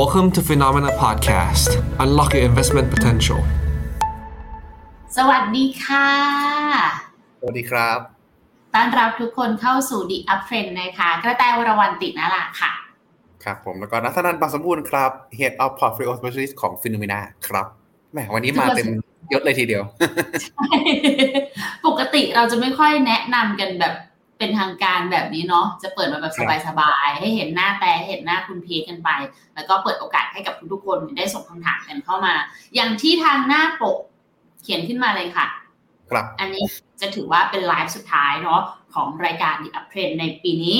Welcome to Phenomena Podcast. Unlock your investment potential. สวัสดีค่ะ สวัสดีครับ ต้อนรับทุกคนเข้าสู่ The Up Trend นะคะ กระแตวรวันตินาละค่ะ ครับผมแล้วก็นัทนันท์บางสมบูรณ์ครับ Head of Portfolio Specialist ของ Phenomena ครับแหมวันนี้มาเต็มยศเลยทีเดียว ปกติเราจะไม่ค่อยแนะนำกันแบบ เป็นทางการแบบนี้เนาะจะเปิดมาแบบสบายๆให้เห็นหน้าแต่เห็นหน้าคุณพีทกันไป แล้วก็เปิดโอกาสให้กับทุกๆคนได้ส่งคำถามกันเข้ามา อย่างที่ทางหน้าปกเขียนขึ้นมาเลยค่ะ ครับอันนี้จะถือว่าเป็นไลฟ์สุดท้ายเนาะของรายการ The Up Trend ในปีนี้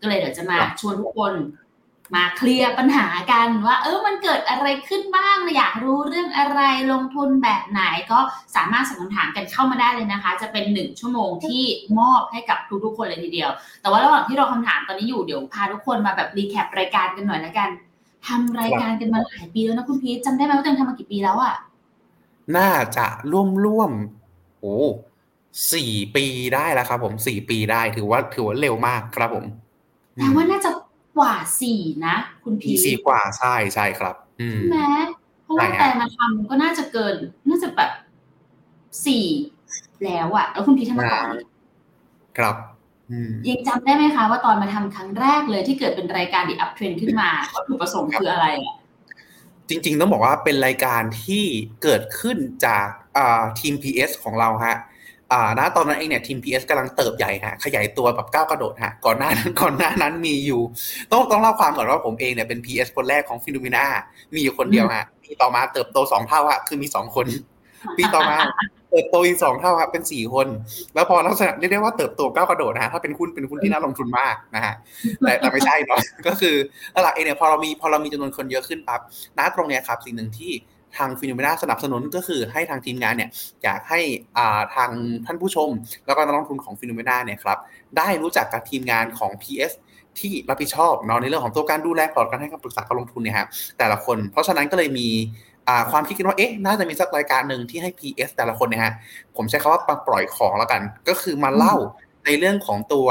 ก็เลยเดี๋ยวจะมาชวนทุกคน มาเคลียร์ปัญหากันว่า เออมันเกิดอะไรขึ้นบ้างอยากรู้เรื่องอะไรลงทุนแบบไหนก็สามารถส่งคำถามกันเข้ามาได้เลยนะคะ จะเป็นหนึ่งชั่วโมงที่มอบให้กับทุกๆคนเลยทีเดียว แต่ว่าระหว่างที่เราคำถามตอนนี้อยู่เดี๋ยวพาทุกคนมาแบบรีแคปรายการกันหน่อยแล้วกันทำรายการกันมาหลายปีแล้วนะคุณพีชจำได้ไหมว่าตัวเองทำมากี่ปีแล้วอะน่าจะร่วมร่วมโอ้สี่ปีได้แล้วครับผมสี่ปีได้ถือว่าถือว่าเร็วมากครับผมแต่ว่าน่าจะ กว่าสี่นะ คุณพีมีสี่กว่าใช่ใช่ครับอืมใช่ไหมเพราะว่าใช่ฮะแต่มาทำก็น่าจะเกิน น่าจะแบบสี่แล้วอะแล้วคุณพีทำมาก่อนครับอืมยังจำได้ไหมคะว่าตอนมาทำครั้งแรกเลยที่เกิดเป็นรายการ The Up Trend ขึ้นมาวัตถุประสงค์คืออะไรอะจริง ๆ ต้องบอกว่าเป็นรายการที่เกิดขึ้นจากอ่าทีม PS ของเราฮะ อ่าณตอนนั้นเองเนี่ยทีม PS กำลังเติบใหญ่ฮะขยายตัวแบบก้าวกระโดดฮะก่อนหน้านั้นก่อนหน้านั้นมีอยู่ ต้องต้องเล่าความก่อนว่าผมเองเนี่ยเป็น PS คนแรกของฟิโนเมนามีอยู่คนเดียวฮะปีต่อมาเติบโตสองเท่าฮะคือมีสองคน ปีต่อมาเติบโตอีกสองเท่าครับเป็นสี่คน แล้วพอลักษณะเรียกได้ว่าเติบโตก้าวกระโดดนะฮะถ้าเป็นหุ้นเป็นหุ้นที่น่าลงทุนมากนะฮะแต่แต่ไม่ใช่เนาะก็คือหลักเองเนี่ยพอเรามีพอเรามีจำนวนคนเยอะขึ้นปั๊บณตรงเนี้ยครับสิ่งหนึ่งที่ ทาง FINNOMENA สนับสนุนก็คือให้ทางทีมงานเนี่ยอยากให้อ่าทางท่านผู้ชม แล้วก็นักลงทุนของ FINNOMENA เนี่ยครับได้รู้จักกับทีมงานของ PS ที่รับผิดชอบเนาะในเรื่องของตัวการดูแลพอร์ตการให้คำปรึกษาการลงทุนเนี่ยครับแต่ละคน เพราะฉะนั้นก็เลยมีอ่าความคิดกันว่าเอ๊ะน่าจะมีสักรายการหนึ่งที่ให้ PS แต่ละคนเนี่ยฮะผมใช้คำว่ามาปล่อยของแล้วกัน ก็คือมาเล่าในเรื่องของตัว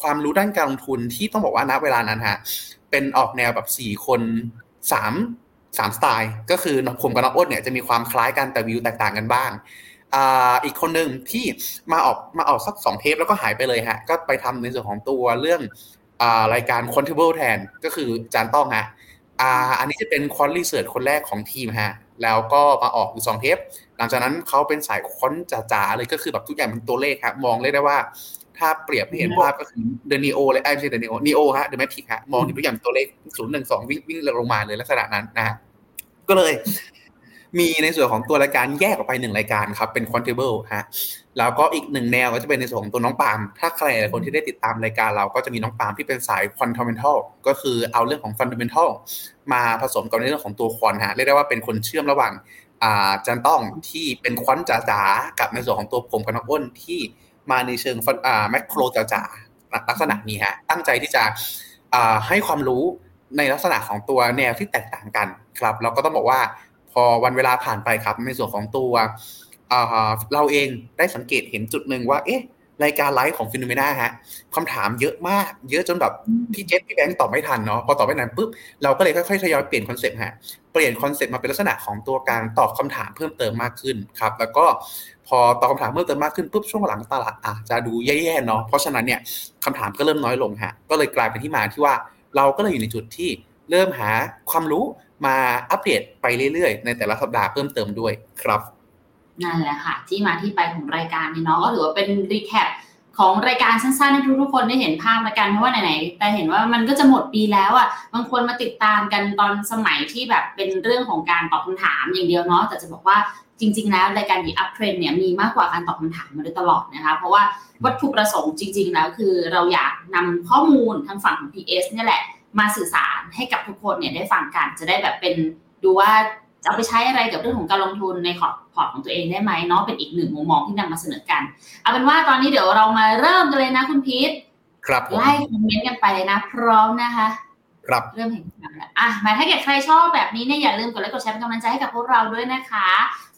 ความรู้ด้านการลงทุนที่ต้องบอกว่าณเวลานั้นฮะเป็นออกแนวแบบสี่คนสาม สามสไตล์ก็คือผมกับน้องอ้นเนี่ยจะมีความคล้ายกันแต่วิวแตกต่างกันบ้างอีกคนหนึ่งที่มาออกมาออกสักสองเทปแล้วก็หายไปเลยฮะ ก็ไปทำในส่วนของตัวเรื่องอรายการ c o n t a b l e แทนก็คือจานต้องฮะอ่าอันนี้จะเป็นคอนรีเสิร์ชคนแรกของทีมฮะ แล้วก็มาออกอยู่สองเทป หลังจากนั้นเขาเป็นสายคอนจ๋าๆเลยก็คือแบบทุกอย่างเป็นตัวเลขฮะมองเลยได้ว่า ถ้าเปรียบให้เห็นภาพก็คือเดนีโอเลยไอ้ไม่ใช่เดนีโอนีโอฮะเดอะแมทริกฮะมองเห็นทุกอย่างเป็นตัวเลขศูนย์หนึ่งสองวิ่งวิ่งลงมาเลยลักษณะนั้นนะฮะก็เลย มีในส่วนของตัวรายการแยกออกไปหนึ่งรายการครับ เป็น Quantable ฮะแล้วก็อีกหนึ่งแนวก็จะเป็นในส่วนของตัวน้องปาล์มถ้าใครหลายคนที่ได้ติดตามรายการเราก็จะมีน้องปาล์มที่เป็นสาย Fundamental ก็คือเอาเรื่องของ Fundamental มาผสมกับในเรื่องของตัวควอนฮะเรียกได้ว่าเป็นคนเชื่อมระหว่างอ่าจันต้องที่เป็นควอนจ๋าๆกับในส่วนของตัวผมกับน้องอ้นที่ มาในเชิงอ่าแมคโครจ๋าๆลักษณะนี้ฮะตั้งใจที่จะอ่าให้ความรู้ในลักษณะของตัวแนวที่แตกต่างกันครับเราก็ต้องบอกว่าพอวันเวลาผ่านไปครับในส่วนของตัวเราเองได้สังเกตเห็นจุดหนึ่งว่า เอ๊ะ รายการไลฟ์ของ FINNOMENA ฮะคำถามเยอะมาก เยอะจนแบบพี่เจษพี่แบงค์ตอบไม่ทันเนาะพอตอบไม่ทันปุ๊บเราก็เลยค่อยๆทยอยเปลี่ยน concept ฮะเปลี่ยน concept มาเป็นลักษณะของตัวการตอบคำถามเพิ่มเติมมากขึ้นครับ แล้วก็พอตอบคำถามเพิ่มเติมมากขึ้นปุ๊บช่วงหลังตลาดอาจจะดูแย่ๆเนาะเพราะฉะนั้นเนี่ยคำถามก็เริ่มน้อยลงฮะก็เลยกลายเป็นที่มาที่ว่าเราก็เลยอยู่ในจุดที่เริ่มหาความรู้มาอัปเดตไปเรื่อยๆ ในแต่ละสัปดาห์เพิ่มเติมด้วยครับ นั่นแหละค่ะ ที่มาที่ไปของรายการนี้เนาะก็ถือว่าเป็นรีแคปของรายการสั้นๆให้ทุกๆคนได้เห็นภาพละกันเพราะว่าไหนๆแต่เห็นว่ามันก็จะหมดปีแล้วอะบางคนมาติดตามกันตอนสมัยที่แบบเป็นเรื่องของการตอบคำถามอย่างเดียวเนาะแต่จะบอกว่าจริง ๆ แล้วรายการ The Up Trend เนี่ยมีมากกว่าการตอบคำถามมาโดยตลอดนะคะ เพราะว่าวัตถุประสงค์จริง ๆ แล้วคือเราอยากนำข้อมูลทางฝั่งของ PS เนี่ยแหละ มาสื่อสารให้กับทุกคนเนี่ยได้ฟังกันจะได้แบบเป็นดูว่า จะเอาไปใช้อะไรกับเรื่องของการลงทุนในพอร์ตพอร์ตของตัวเองได้ไหมเนาะเป็นอีกหนึ่งมุมมองที่นำมาเสนอกัน เอาเป็นว่าตอนนี้เดี๋ยวเรามาเริ่มกันเลยนะคุณพีทครับผมไล่ comment กันไปเลยนะ พร้อมนะคะครับเริ่มเห็นกันแล้วอะมาถ้าเกิดใครชอบแบบนี้เนี่ยอย่าลืมกดไลค์กดแชร์เป็นกำลังใจให้กับพวกเราด้วยนะคะ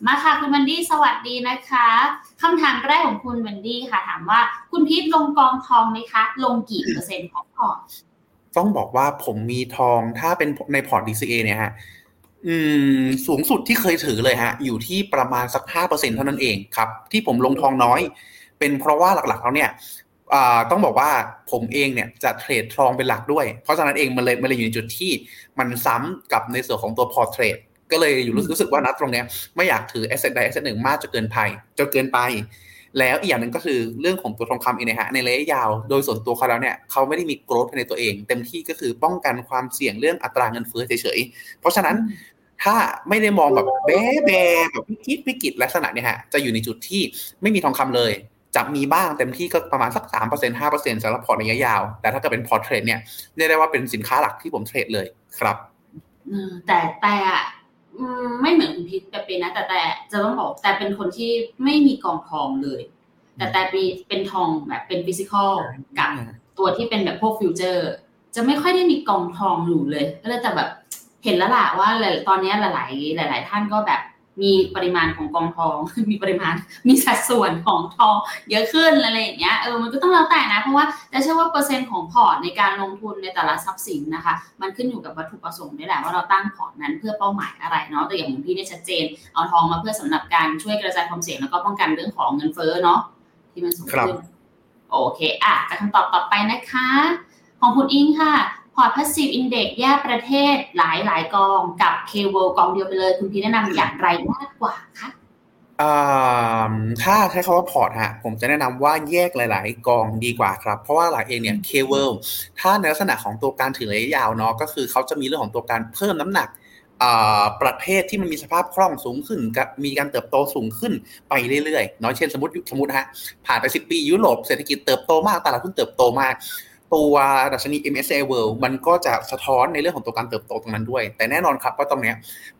มาค่ะคุณวันดี้สวัสดีนะคะคำถามแรกของคุณวันดี้ค่ะ ถามว่าคุณพีทลงกองทองไหมคะ ลงกี่เปอร์เซ็นต์ของพอร์ตต้องบอกว่าผมมีทองถ้าเป็นในพอร์ต DCA เนี่ยฮะ อืม สูงสุดที่เคยถือเลยฮะ อยู่ที่ประมาณสักห้าเปอร์เซ็นต์เท่านั้นเองครับ ที่ผมลงทองน้อย เป็นเพราะว่าหลักๆแล้วเนี่ยต้องบอกว่าผมเองเนี่ยจะ trade ทองเป็นหลักด้วย เพราะฉะนั้นเองมันเลยมันเลยอยู่ในจุดที่มันซ้ำกับในส่วนของตัวพอร์ต trade ก็เลยอยู่รู้สึกว่านัดตรงเนี้ยไม่อยากถือ asset ใด asset หนึ่งมากจนเกินไปจนเกินไป แล้วอีกอย่างหนึ่งก็คือเรื่องของตัวทองคำเองนะฮะในระยะยาวโดยส่วนตัวเขาแล้วเนี่ยเขาไม่ได้มี growth ภายในตัวเอง เต็มที่ก็คือป้องกันความเสี่ยงเรื่องอัตราเงินเฟ้อเฉยๆเพราะฉะนั้น ถ้าไม่ได้มองแบบแบ๊แบแบบพิกิตพิกิตลักษณะเนี่ยฮะจะอยู่ในจุดที่ไม่มีทองคำเลย จะมีบ้างเต็มที่ก็ประมาณสักสามเปอร์เซ็นห้าเปอร์เซ็นสำหรับพอร์ตระยะยาว แต่ถ้าเกิดเป็นพอร์ต trade เนี่ยเรียกได้ว่าเป็นสินค้าหลักที่ผม trade เลยครับแต่แต่ไม่เหมือนคุณพิษแต่เป็นนะ แต่แต่จะต้องบอกแต่เป็นคนที่ไม่มีกองทองเลย แต่แต่มีเป็นทองแบบเป็น physical กับตัวที่เป็นแบบพวก future จะไม่ค่อยได้มีกองทองอยู่เลย ก็เลยแต่แบบ เห็นแล้วล่ะว่าตอนนี้หลาย ๆ หลาย ๆ ท่านก็แบบมีปริมาณของกองทอง มีปริมาณ มีสัดส่วนของทองเยอะขึ้นอะไรอย่างเงี้ย เออ มันก็ต้องแล้วแต่นะ เพราะว่าจะเชื่อว่าเปอร์เซ็นต์ของพอร์ตในการลงทุนในแต่ละทรัพย์สินนะคะ มันขึ้นอยู่กับวัตถุประสงค์นี่แหละว่าเราตั้งพอร์ตนั้นเพื่อเป้าหมายอะไรเนาะ แต่อย่างของพี่เนี่ยชัดเจน เอาทองมาเพื่อสำหรับการช่วยกระจายความเสี่ยงแล้วก็ป้องกันเรื่องของเงินเฟ้อเนาะที่มันสูงขึ้น โอเค อะจากคำตอบต่อไปนะคะ ของคุณอิงค่ะ พอร์ต passive index แยกประเทศหลายหลายกองกับ K-World กองเดียวไปเลย คุณพี่แนะนำอย่างไรมากกว่าคะถ้าใช้คำว่าพอร์ตฮะผมจะแนะนำว่าแยกหลาย ๆ กองดีกว่าครับ เพราะว่าหลายเองเนี่ยเคเวลถ้าในลักษณะของตัวการถือระยะยาวเนาะก็คือเขาจะมีเรื่องของตัวการเพิ่มน้ำหนักประเทศที่มันมีสภาพคล่องสูงขึ้น มีการเติบโตสูงขึ้นไปเรื่อยๆ น้อยเช่นสมมติสมมติฮะผ่านไปสิปียุโรปเศรษฐกิจเติบโตมากตลาดหุ้นเติบโตมาก ตัวดัชนี MSCI World มันก็จะสะท้อนในเรื่องของตัวการเติบโตตรงนั้นด้วย แต่แน่นอนครับว่าตรงนี้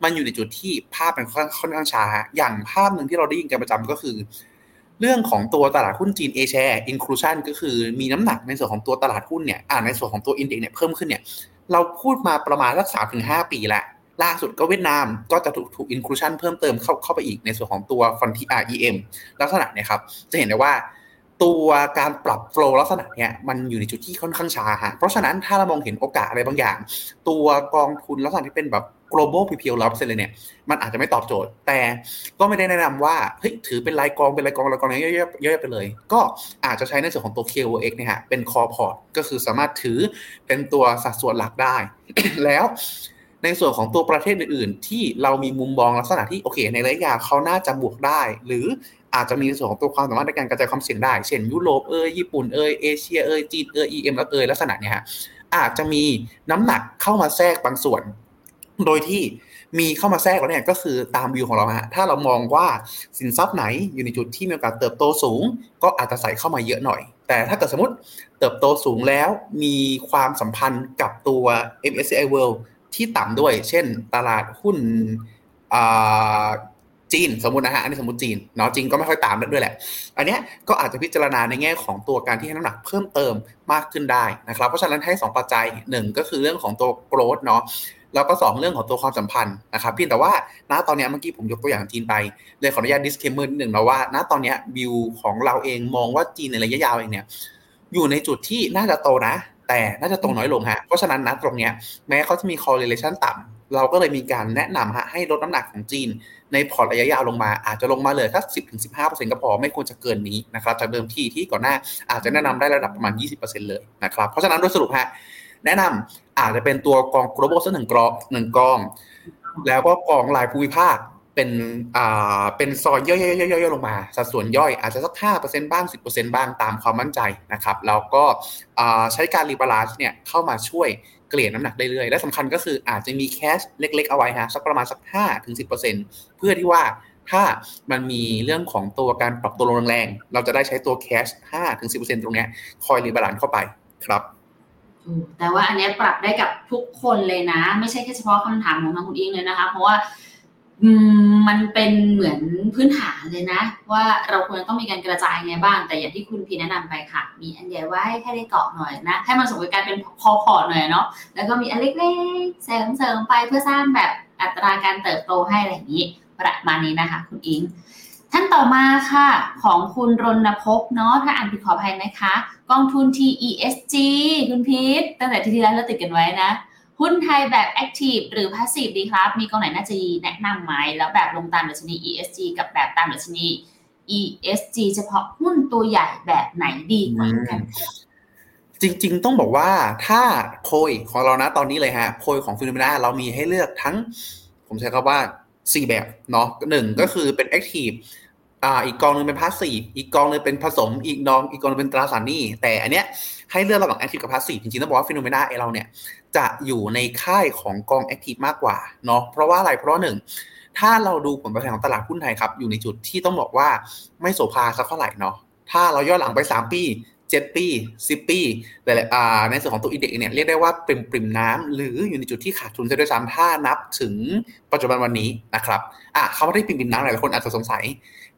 มันอยู่ในจุดที่ภาพเป็นค่อนข้างช้า อย่างภาพหนึ่งที่เราได้ยินกันประจำก็คือ เรื่องของตัวตลาดหุ้นจีน A share inclusion ก็คือมีน้ำหนักในส่วนของตัวตลาดหุ้นเนี่ยอ่าในส่วนของตัวอินเด็กซ์เนี่ยเพิ่มขึ้นเนี่ยเราพูดมาประมาณสักสามถึงห้าปีแล้วล่าสุดก็เวียดนามก็จะถูกถูก inclusion เพิ่มเติมเข้าเข้าไปอีกในส่วนของตัวฟอนที REM ลักษณะเนี่ยครับจะเห็นได้ว่า ตัวการปรับโฟล์ลักษณะเนี้ยมันอยู่ในจุดที่ค่อนข้างช้าฮะเพราะฉะนั้นถ้าเรามองเห็นโอกาสอะไรบางอย่าง ตัวกองทุนลักษณะที่เป็นแบบ global p p l ร้อยเปอร์เซ็นต์เลยเนี่ยมันอาจจะไม่ตอบโจทย์ แต่ก็ไม่ได้แนะนำว่าเฮ้ยถือเป็นรายกองเป็นรายกองรายกองเยอะๆเยอะๆไปเลย ก็อาจจะใช้ในส่วนของตัว KOX เนี่ยฮะเป็น core port ก็คือสามารถถือเป็นตัวสัดส่วนหลักได้ แล้วในส่วนของตัวประเทศอื่น ๆ ที่เรามีมุมมองลักษณะที่โอเค ในระยะยาวเขาน่าจะบวกได้ หรือ อาจจะมีส่วนของตัวความสามารถในการกระจายความเสี่ยงได้ เช่นยุโรปเอยญี่ปุ่นเอยเอเชียเอยจีนเอยเอ็มแล้วเอยลักษณะเนี้ยฮะอาจจะมีน้ำหนักเข้ามาแทรกบางส่วน โดยที่มีเข้ามาแทรกแล้วเนี่ยก็คือตามวิวของเราฮะถ้าเรามองว่าสินทรัพย์ไหนอยู่ในจุดที่มีโอกาสเติบโตสูง ก็อาจจะใส่เข้ามาเยอะหน่อย แต่ถ้าเกิดสมมติเติบโตสูงแล้วมีความสัมพันธ์กับตัว MSCI World ที่ต่ำด้วย เช่นตลาดหุ้น จีนสมมตินะฮะอันนี้สมมติจีนเนาะจีนก็ไม่ค่อยตามด้วยแหละ อันเนี้ยก็อาจจะพิจารณาในแง่ของตัวการที่ให้น้ำหนักเพิ่มเติมมากขึ้นได้นะครับเพราะฉะนั้นให้ 2 ปัจจัยหนึ่งก็คือเรื่องของตัวโกรดเนาะแล้วก็ 2 เรื่องของตัวความสัมพันธ์นะครับเพียงแต่ว่าณตอนนี้เมื่อกี้ผมยกตัวอย่างจีนไปเลยขออนุญาต disclaimer นิดหนึ่งนะว่าณตอนนี้วิวของเราเองมองว่าจีนในระยะยาวเองเนี่ยอยู่ในจุดที่น่าจะโตนะ แต่น่าจะโตน้อยลงฮะเพราะฉะนั้นณตรงเนี้ยแม้เขาจะมี correlation ต่ำ เราก็เลยมีการแนะนำฮะให้ลดน้ำหนักของจีน ในพอร์ตระยะยาวลงมา อาจจะลงมาเลยสักสิบถึงสิบห้าเปอร์เซ็นต์ก็พอไม่ควรจะเกินนี้นะครับจากเดิมที่ที่ก่อนหน้าอาจจะแนะนำได้ระดับประมาณยี่สิบเปอร์เซ็นต์เลยนะครับเพราะฉะนั้นโดยสรุปฮะแนะนำอาจจะเป็นตัวกอง global สักหนึ่งกองหนึ่งกอง แล้วก็กองรายภูมิภาคเป็นอ่าเป็นซอยย่อยๆๆลงมา สัดส่วนย่อยอาจจะสักห้าเปอร์เซ็นต์บ้างสิบเปอร์เซ็นต์บ้างตามความมั่นใจนะครับแล้วก็ใช้การ rebalance เนี่ยเข้ามาช่วย เกลี่ยน้ำหนักได้เรื่อยและสำคัญก็คืออาจจะมี cash เล็ก ๆ เอาไว้ฮะสักประมาณสักห้าถึงสิบเปอร์เซ็นต์เพื่อที่ว่าถ้ามันมีเรื่องของตัวการปรับตัวลงแรงเราจะได้ใช้ตัว cash ห้าถึงสิบเปอร์เซ็นต์ตรงนี้คอย rebalance เข้าไปครับแต่ว่าอันนี้ปรับได้กับทุกคนเลยนะ ไม่ใช่แค่เฉพาะคำถามของทางคุณอิงเลยนะคะ เพราะว่า มันเป็นเหมือนพื้นฐานเลยนะ ว่าเราควรต้องมีการกระจายไงบ้าง แต่อย่างที่คุณพีแนะนำไปค่ะ มีอันใหญ่ไว้แค่ได้เกาะหน่อยนะให้มันสมกับการเป็นพอร์ตพอร์ตหน่อยเนาะแล้วก็มีอันเล็กๆเสริมเสริมไปเพื่อสร้างแบบอัตราการเติบโตให้อะไรอย่างนี้ ประมาณนี้นะคะ คุณอิง ท่านต่อมาค่ะ ของคุณรณพกเนาะถ้าอ่านผิดขออภัยนะคะ กองทุน TESG คุณพีทตั้งแต่ที่ที่แล้วเราติดกันไว้นะ หุ้นไทยแบบ Active หรือ Passive ดีครับ มีกองไหนน่าจะแนะนำไหม แล้วแบบลงตามดัชนี ESG กับแบบตามดัชนี ESG เฉพาะหุ้นตัวใหญ่แบบไหนดีกว่ากัน จริง ๆ ต้องบอกว่าถ้าพอร์ตของเรานะตอนนี้เลยฮะพอร์ตของ Finnomena เรามีให้เลือกทั้ง ผมใช้คำว่าสี่แบบเนาะหนึ่งก็คือเป็น Active อีกกองหนึ่งเป็น passive อีกกองนึงเป็นผสม อีกนอง อีกกองนึงเป็นตราสารหนี้ แต่อันเนี้ยให้เลือกระหว่าง active กับ passive จริงๆต้องบอกว่า Finnomena เอเราเนี่ยจะอยู่ในค่ายของกอง active มากกว่าเนาะ เพราะว่าอะไร เพราะหนึ่ง ถ้าเราดูผลประกอบของตลาดหุ้นไทยครับ อยู่ในจุดที่ต้องบอกว่าไม่โสภาสักเท่าไหร่เนาะ ถ้าเราย้อนหลังไป 3 ปีเจ็ดปีสิบปีแต่ในส่วนของตัวอินเด็กเนี่ยเรียกได้ว่าเป็นปริมน้ำหรืออยู่ในจุดที่ขาดทุนจะด้วยซ้ำถ้านับถึงปัจจุบันวันนี้นะครับอะคำว่าที่ปริมปริมน้ำหลายคนอาจจะสงสัย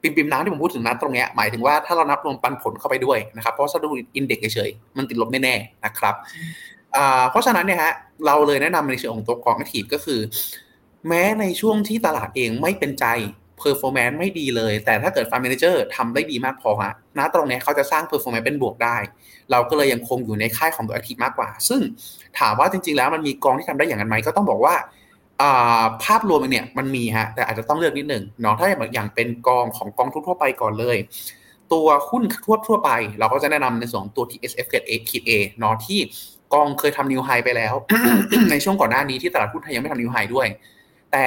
ปิมปิมน้ำที่ผมพูดถึงนั้นตรงนี้หมายถึงว่าถ้าเรานับรวมปันผลเข้าไปด้วยนะครับ เพราะถ้าดูอินเด็กเฉยๆมันติดลบแน่ๆนะครับเพราะฉะนั้นเนี่ยฮะเราเลยแนะนำในเชิงของตัวกองแอคทีฟก็คือ แม้ในช่วงที่ตลาดเองไม่เป็นใจ performance ไม่ดีเลย แต่ถ้าเกิด fund manager ทำได้ดีมากพอฮะณตรงนี้เขาจะสร้าง performance เป็นบวกได้ เราก็เลยยังคงอยู่ในค่ายของตัว active มากกว่า ซึ่งถามว่าจริง ๆ แล้วมันมีกองที่ทำได้อย่างนั้นไหมก็ต้องบอกว่า ภาพรวมเนี่ยมันมีฮะแต่อาจจะต้องเลือกนิดหนึ่งเนาะถ้าอย่างเป็นกองของกองทั่วไปก่อนเลย ตัวหุ้นทั่วทั่วไป เราก็จะแนะนำในส่วนตัว TSF เกรด A ขีด A เนาะที่กองเคยทำ new high ไปแล้ว ในช่วงก่อนหน้านี้ที่ตลาดหุ้นไทยยังไม่ทำ new high ด้วย แต่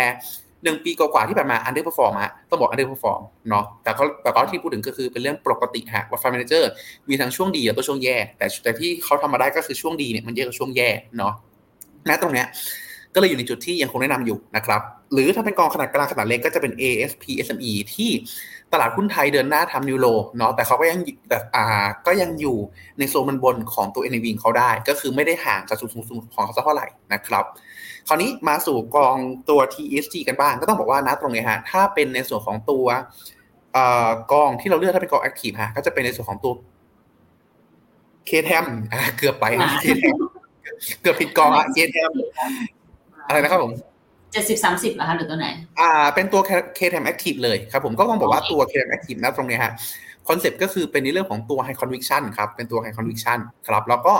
หนึ่งปีกว่าที่ผ่านมา underperform ฮะต้องบอก underperform เนาะแต่ก็แต่ก็ที่พูดถึงก็คือเป็นเรื่องปกติฮะว่า fund manager มีทั้งช่วงดีแล้วก็ช่วงแย่ แต่แต่ที่เขาทำมาได้ก็คือช่วงดีเนี่ยมันเยอะกว่าช่วงแย่เนาะแม้ตรงเนี้ย ก็เลยอยู่ในจุดที่ยังคงแนะนำอยู่นะครับ หรือถ้าเป็นกองขนาดกลางขนาดเล็กก็จะเป็น ASP SME ที่ตลาดหุ้นไทยเดินหน้าทำ new lowเนาะแต่เขาก็ยังแต่อ่าก็ยังอยู่ในโซนบนบนของตัว NAV เขาได้ ก็คือไม่ได้ห่างจากสูงสูงของเขาสักเท่าไหร่นะครับคราวนี้มาสู่กองตัว TSG กันบ้าง ก็ต้องบอกว่านะตรงนี้ฮะถ้าเป็นในส่วนของตัวกองที่เราเลือกถ้าเป็นกองแอคทีฟฮะก็จะเป็นในส่วนของตัวเคแทมเกือบไปเคแทมเกือบผิดกองอะเคแทม อะไรนะครับผมเจ็ดสิบสามสิบเหรอคะหรือตัวไหน อ่า เป็นตัว KTM Active เลยครับผมก็ต้องบอกว่าตัว KTM Active นะตรงนี้ฮะคอนเซ็ปต์ก็คือเป็นในเรื่องของตัว High Conviction ครับ เป็นตัว High Conviction ครับ แล้วก็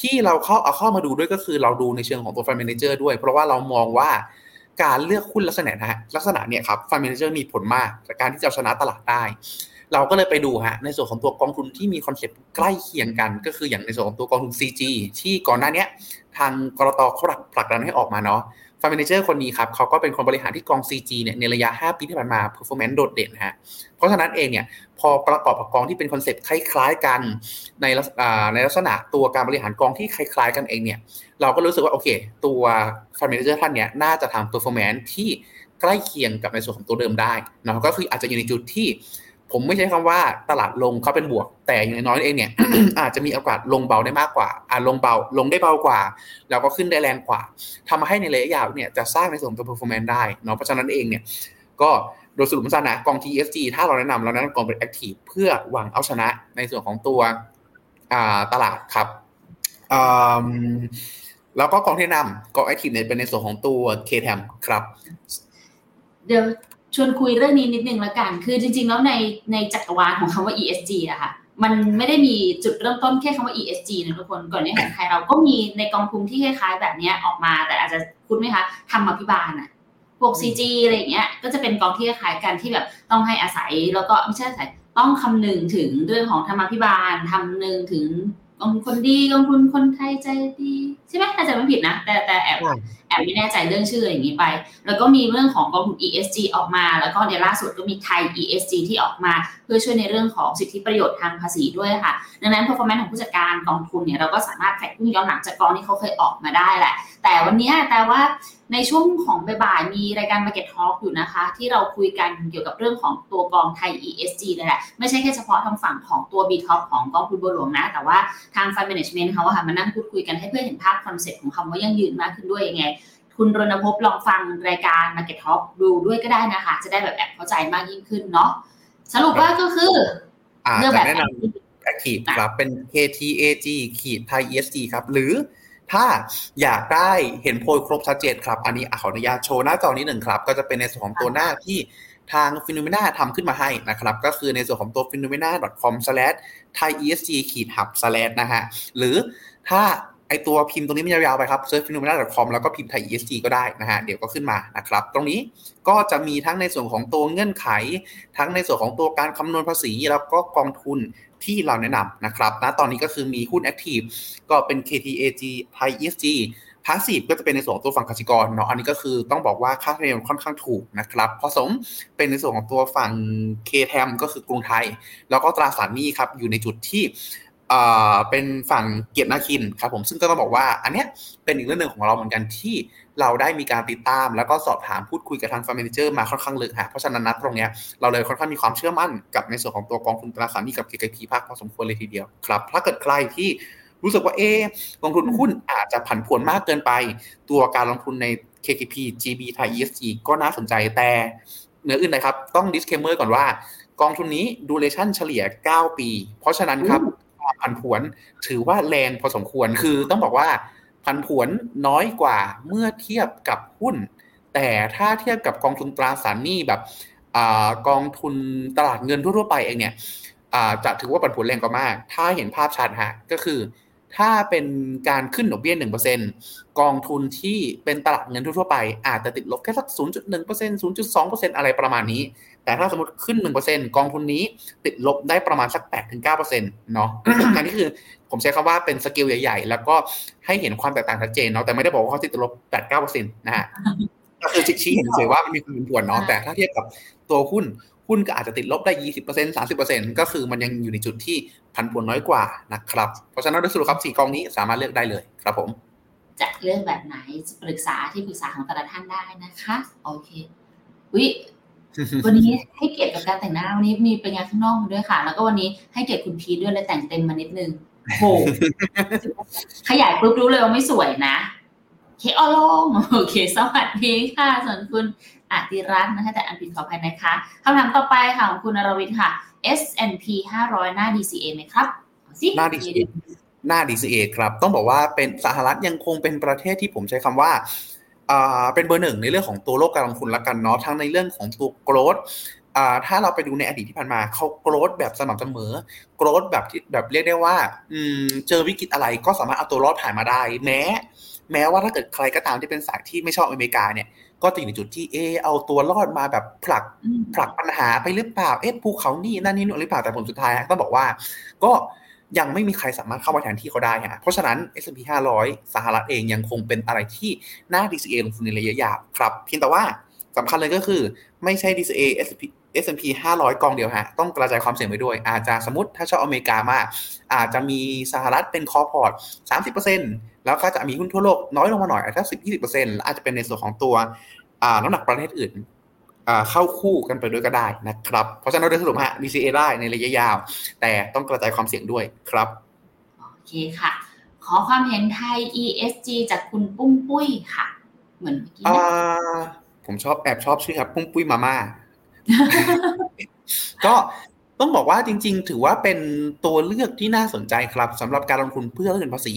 ที่เราเข้าเอาเข้ามาดูด้วยก็คือเราดูในเชิงของตัว fund manager ด้วย เพราะว่าเรามองว่าการเลือกหุ้นลักษณะนะฮะลักษณะเนี่ยครับ fund manager มีผลมากในการที่จะชนะตลาดได้เราก็เลยไปดูฮะในส่วนของตัวกองทุนที่มีคอนเซ็ปต์ใกล้เคียงกัน ก็คืออย่างในส่วนของตัวกองทุน CG ที่ก่อนหน้านี้ ทาง ก.ล.ต. เขาผลักดันให้ออกมาเนาะ fund manager คนนี้ครับเขาก็เป็นคนบริหารที่กอง CG เนี่ยในระยะ 5 ปีที่ผ่านมา performance โดดเด่นฮะเพราะฉะนั้นเองเนี่ยพอประกอบกับกองที่เป็นคอนเซ็ปต์คล้ายๆกันในในลักษณะตัวการบริหารกองที่คล้ายๆกันเองเนี่ยเราก็รู้สึกว่าโอเค ตัว fund manager ท่านเนี่ยน่าจะทำ performance ที่ใกล้เคียงกับในส่วนของตัวเดิมได้นะก็คืออาจจะอยู่ในจุดที่ ผมไม่ใช้คำว่าตลาดลงเขาเป็นบวก แต่อย่างน้อยเองเนี่ย อาจจะมีโอกาสลงเบาได้มากกว่าอ่าลงเบาลงได้เบากว่า แล้วก็ขึ้นได้แรงกว่าทำให้ในระยะยาวเนี่ยจะสร้างในส่วนของตัว performance ได้เนาะเพราะฉะนั้นเองเนี่ย ก็โดยสรุปสั้นนะกอง TSG ถ้าเราแนะนำเราแนะนำกองเป็น Active เพื่อหวังเอาชนะในส่วนของตัวตลาดครับแล้วก็กองที่นำกอง Active เนี่ยเป็นในส่วนของตัว KTM ครับ เดี๋ยว ชวนคุยเรื่องนี้นิดนึงละกัน คือจริง ๆ แล้วในในจักรวาลของคำว่า ESG อะค่ะ มันไม่ได้มีจุดเริ่มต้นแค่คำว่า ESG นะทุกคน ก่อนนี้ของไทยเราก็มีในกองทุนที่คล้ายๆ แบบนี้ออกมา แต่อาจจะคุ้นไหมคะทำมาพิบาลอะพวก CG อะไรอย่างเงี้ย ก็จะเป็นกองที่คล้ายกันที่แบบต้องให้อาศัย แล้วก็ไม่ใช่อาศัย ต้องคำนึงถึงเรื่องของธรรมพิบาลทำนึงถึงกองคนดีกองทุนคนไทยใจดี ใช่ไหมถ้าจะไม่ผิดนะ แต่แต่แอบ แอบไม่แน่ใจเรื่องชื่ออย่างนี้ไป แล้วก็มีเรื่องของกองทุน ESG ออกมา แล้วก็ในล่าสุดก็มีไทย ESG ที่ออกมา เพื่อช่วยในเรื่องของสิทธิประโยชน์ทางภาษีด้วยค่ะ ดังนั้น performance ของผู้จัดการกองทุนเนี่ยเราก็สามารถ track ย้อนหลังจากกองที่เขาเคยออกมาได้แหละ แต่วันนี้แต่ว่า ในช่วงของบ่ายมีรายการ Market Talk อยู่นะคะ ที่เราคุยกันเกี่ยวกับเรื่องของตัวกองไทย ESG เลยแหละ ไม่ใช่แค่เฉพาะทางฝั่งของตัว B Top ของกองทุนบัวหลวงนะ แต่ว่าทาง Fund Management เขาค่ะมานั่งพูดคุยกันให้เพื่อเห็นภาพคอนเซ็ปต์ของคำว่ายั่งยืนมากขึ้นด้วยยังไงคุณรณพบลองฟังรายการ Market Talk ดูด้วยก็ได้นะคะ จะได้แบบแอบเข้าใจมากยิ่งขึ้นเนาะสรุปว่าก็คือเรื่องแบบแนะนำแอคทีฟครับเป็น KTAG ขีดไทย ESG ครับ หรือ ถ้าอยากได้เห็นโพยครบชัดเจนครับ อันนี้ขออนุญาตโชว์หน้าจอนี้หนึ่งครับ ก็จะเป็นในส่วนของตัวหน้าที่ทาง p h e n o m e n a ทำขึ้นมาให้นะครับ ก็คือในส่วนของตัว p h e n o m e n a c o m t h a i esg ขีด hub slash นะฮะ หรือถ้าไอตัวพิมพ์ตรงนี้มันยาวๆไปครับ search p h e n o m e n a com แล้วก็พิมพ์ thai esg ก็ได้นะฮะ เดี๋ยวก็ขึ้นมานะครับ ตรงนี้ก็จะมีทั้งในส่วนของตัวเงื่อนไข ทั้งในส่วนของตัวการคำนวณภาษี แล้วก็กองทุน ที่เราแนะนำนะครับนะตอนนี้ก็คือมีหุ้น Active ก็เป็น KTAG Thai ESG พาสซีฟก็จะเป็นในส่วนของตัวฝั่งกสิกรเนาะอันนี้ก็คือต้องบอกว่าค่าเรียนค่อนข้างถูกนะครับผสมเป็นในส่วนของตัวฝั่ง KTM ก็คือกรุงไทย แล้วก็ตราสารหนี้ครับอยู่ในจุดที่เป็นฝั่งเกียรตินาคินครับผมซึ่งก็ต้องบอกว่าอันเนี้ยเป็นอีกเรื่องหนึ่งของเราเหมือนกันที่ เราได้มีการติดตาม แล้วก็สอบถามพูดคุยกับทางฟันเมนเจอร์มาค่อนข้างลึกฮะเพราะฉะนั้นนัดตรงเนี้ยเราเลยค่อนข้างมีความเชื่อมั่นกับในส่วนของตัวกองทุนตราสารหนี้กับ KKP ภาคพอสมควรเลยทีเดียวครับถ้าเกิดใครที่รู้สึกว่าเอกองทุนหุ้นอาจจะผันผวนมากเกินไป ตัวการลงทุนใน KKP GB Thai ESG ก็น่าสนใจแต่เหนืออื่นนะครับ ต้อง disclaimer ก่อนว่ากองทุนนี้ duration เฉลี่ย 9 ปี เพราะฉะนั้นครับความผันผวนถือว่าแรงพอสมควรคือต้องบอกว่า ผันผวนน้อยกว่าเมื่อเทียบกับหุ้น แต่ถ้าเทียบกับกองทุนตราสารหนี้แบบอกองทุนตลาดเงินทั่วๆไปเองเนี่ยจะถือว่าผันผวนแรงกว่ามาก ถ้าเห็นภาพชัดฮะก็คือ ถ้าเป็นการขึ้นดอกเบี้ยหนึ่งเปอร์เซ็นกองทุนที่เป็นตลาดเงินทั่วไป อาจจะติดลบแค่สักศูนย์จุดหนึ่งเปอร์เซ็นต์ศูนย์จุดสองเปอร์เซ็นต์อะไรประมาณนี้ แต่ถ้าสมมติขึ้นหนึ่งเปอร์เซ็นต์กองทุนนี้ติดลบได้ประมาณสักแปดถึงเก้าเปอร์เซ็นต์เนาะอันนี้คือผมใช้คำว่าเป็นสเกลใหญ่ๆ แล้วก็ให้เห็นความแตกต่างชัดเจนเนาะแต่ไม่ได้บอกว่าเขาติดลบแปดเก้าเปอร์เซ็นต์นะฮะก็คือชี้เห็นเฉยว่ามันมีความผันผวนเนาะแต่ถ้าเทียบกับตัวหุ้น หุ้นก็อาจจะติดลบได้ยี่สิบเปอร์เซ็นต์สามสิบเปอร์เซ็นต์ก็คือมันยังอยู่ในจุดที่ผันผวนน้อยกว่านะครับ เพราะฉะนั้นโดยสรุปครับสี่กองนี้สามารถเลือกได้เลยครับผมจะเลือกแบบไหนปรึกษาที่ปรึกษาของแต่ละท่านได้นะคะโอเควิวันนี้ให้เกียรติกับการแต่งหน้าวันนี้มีไปงานข้างนอกมาด้วยค่ะ แล้วก็วันนี้ให้เกียรติคุณพีด้วยเลยแต่งเต็มมานิดนึงโหขยายปุ๊บรู้เลยว่าไม่สวยนะ เคออลงโอเค สวัสดีค่ะ ส่วนคุณอาติรัตน์นะคะแต่อันผิดขออภัยนะคะคำถามต่อไปค่ะของคุณอรวิทย์ค่ะ S&P 500 หน้า DCA ไหมครับหน้า DCA หน้า DCA ครับ ต้องบอกว่าเป็นสหรัฐยังคงเป็นประเทศที่ผมใช้คำว่าเป็นเบอร์หนึ่งในเรื่องของตัวโลกการลงทุนละกันเนาะทั้งในเรื่องของตัวโกรดถ้าเราไปดูในอดีตที่ผ่านมาเขาโกรดแบบสม่ำเสมอโกรดแบบที่แบบเรียกได้ว่าเจอวิกฤตอะไรก็สามารถเอาตัวรอดผ่านมาได้ แม้ แม้ว่าถ้าเกิดใครก็ตามที่เป็นสายที่ไม่ชอบอเมริกาเนี่ย ก็จะอยู่ในจุดที่เอเอาตัวรอดมาแบบผลักผลักปัญหาไปหรือเปล่าเอ๊ะภูเขานี่นั่นนี่นู่นหรือเปล่าแต่ผลสุดท้ายต้องบอกว่า ก็ยังไม่มีใครสามารถเข้ามาแทนที่เขาได้ฮะเพราะฉะนั้น S&P 500 สหรัฐเองยังคงเป็นอะไรที่น่า DCA ลงทุนในระยะยาวครับ เพียงแต่ว่าสำคัญเลยก็คือไม่ใช่ DCA S&P S&P 500 กองเดียวฮะ ต้องกระจายความเสี่ยงไปด้วย อาจจะสมมติถ้าชอบอเมริกามากอาจจะมีสหรัฐเป็นคอพอร์ต 30%แล้วก็จะมีหุ้นทั่วโลกน้อยลงมาหน่อยอาจจะ10-20%อาจจะเป็นในส่วนของตัวน้ำหนักประเทศอื่นเข้าคู่กันไปด้วยก็ได้นะครับ เพราะฉะนั้นโดยสรุปฮะ DCA ได้ในระยะยาว แต่ต้องกระจายความเสี่ยงด้วยครับ โอเคค่ะ ขอความเห็นไทย ESG จากคุณปุ้มปุ้ยค่ะ เหมือนเมื่อกี้ผมชอบแอบชอบชื่อครับ ปุ้มปุ้ยมาม่า ก็ต้องบอกว่าจริง ๆ ถือว่าเป็นตัวเลือกที่น่าสนใจครับสำหรับการลงทุนเพื่อลดเงินภาษี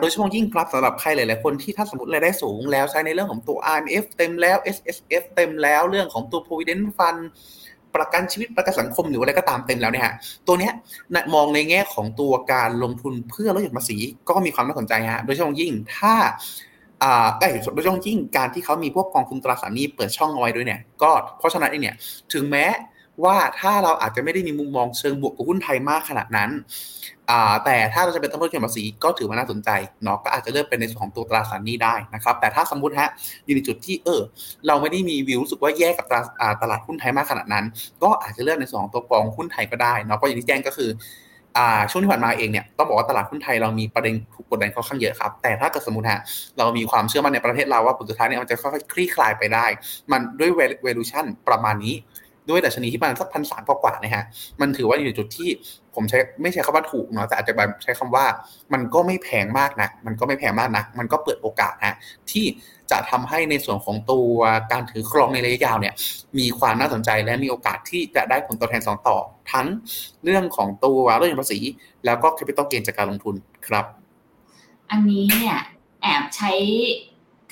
โดยเฉพาะยิ่งครับสำหรับใครหลาย ๆ คนที่ถ้าสมมติรายได้สูงแล้วใช้ในเรื่องของตัว RMF เต็มแล้ว SSF เต็มแล้วเรื่องของตัว provident fund ประกันชีวิตประกันสังคมหรืออะไรก็ตามเต็มแล้วเนี่ยฮะตัวเนี้ยมองในแง่ของตัวการลงทุนเพื่อลดหย่อนภาษีก็มีความน่าสนใจฮะโดยเฉพาะยิ่งถ้า อ่าไอ้โดยเฉพาะยิ่งการที่เขามีพวกกองทุนตราสารหนี้เปิดช่องเอาไว้ด้วยเนี่ย ก็เพราะฉะนั้นเองเนี่ย ถึงแม้ว่าถ้าเราอาจจะไม่ได้มีมุมมองเชิงบวกกับหุ้นไทยมากขนาดนั้น แต่ถ้าเราจะเป็นต้องลดเก็บภาษีก็ถือว่าน่าสนใจเนาะก็อาจจะเลือกเป็นในส่วนของตัวตราสารนี้ได้นะครับ แต่ถ้าสมมติฮะอยู่ในจุดที่เออ เราไม่ได้มีวิวรู้สึกว่าแยกกับตลาดหุ้นไทยมากขนาดนั้น ก็อาจจะเลือกในส่วนของตัวกองหุ้นไทยก็ได้เนาะก็อย่างที่แจ้งก็คือ ช่วงที่ผ่านมาเองเนี่ยต้องบอกว่าตลาดหุ้นไทยเรามีประเด็นถูกกดดันค่อนข้างเยอะครับ แต่ถ้าเกิดสมมติฮะเรามีความเชื่อมั่นในประเทศเราว่าผลสุดท้ายเนี่ยมันจะค่อยๆคลี่คลายไปได้ มันด้วย valuation ประมาณนี้ ด้วยดัชนีที่ประมาณสักพันสามกว่านะฮะมันถือว่าอยู่จุดที่ผมใช้ไม่ใช่คำว่าถูกเนาะแต่อาจจะใช้คำว่ามันก็ไม่แพงมากนะมันก็ไม่แพงมากนะมันก็เปิดโอกาสฮะที่จะทำให้ในส่วนของตัวการถือครองในระยะยาวเนี่ยมีความน่าสนใจและมีโอกาสที่จะได้ผลตอบแทนสองต่อ ทั้งเรื่องของตัวเรื่องภาษี แล้วก็แคปิตอลเกนจากการลงทุนครับ อันนี้เนี่ยแอบใช้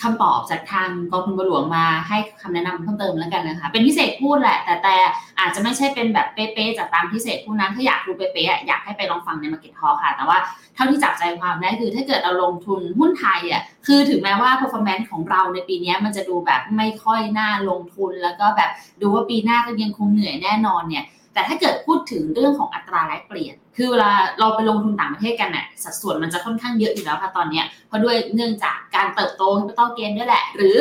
คำตอบจากทางกองทุนบัวหลวงมาให้คำแนะนำเพิ่มเติมแล้วกันนะคะเป็นพิเศษพูดแหละ แต่แต่อาจจะไม่ใช่เป็นแบบเป๊ะๆจากตามพิเศษพูดนั้นถ้าอยากรู้เป๊ะๆอยากให้ไปลองฟังใน Market Talk ค่ะ แต่ว่าเท่าที่จับใจความได้คือถ้าเกิดเราลงทุนหุ้นไทยอะคือถึงแม้ว่า performance ของเราในปีนี้มันจะดูแบบไม่ค่อยน่าลงทุน แล้วก็แบบดูว่าปีหน้าก็ยังคงเหนื่อยแน่นอนเนี่ยแต่ถ้าเกิดพูดถึงเรื่องของอัตราแลกเปลี่ยน คือเวลาเราไปลงทุนต่างประเทศกันเนี่ยสัดส่วนมันจะค่อนข้างเยอะอยู่แล้วค่ะตอนนี้เพราะด้วยเนื่องจากการเติบโต capital gain ด้วยแหละ หรือ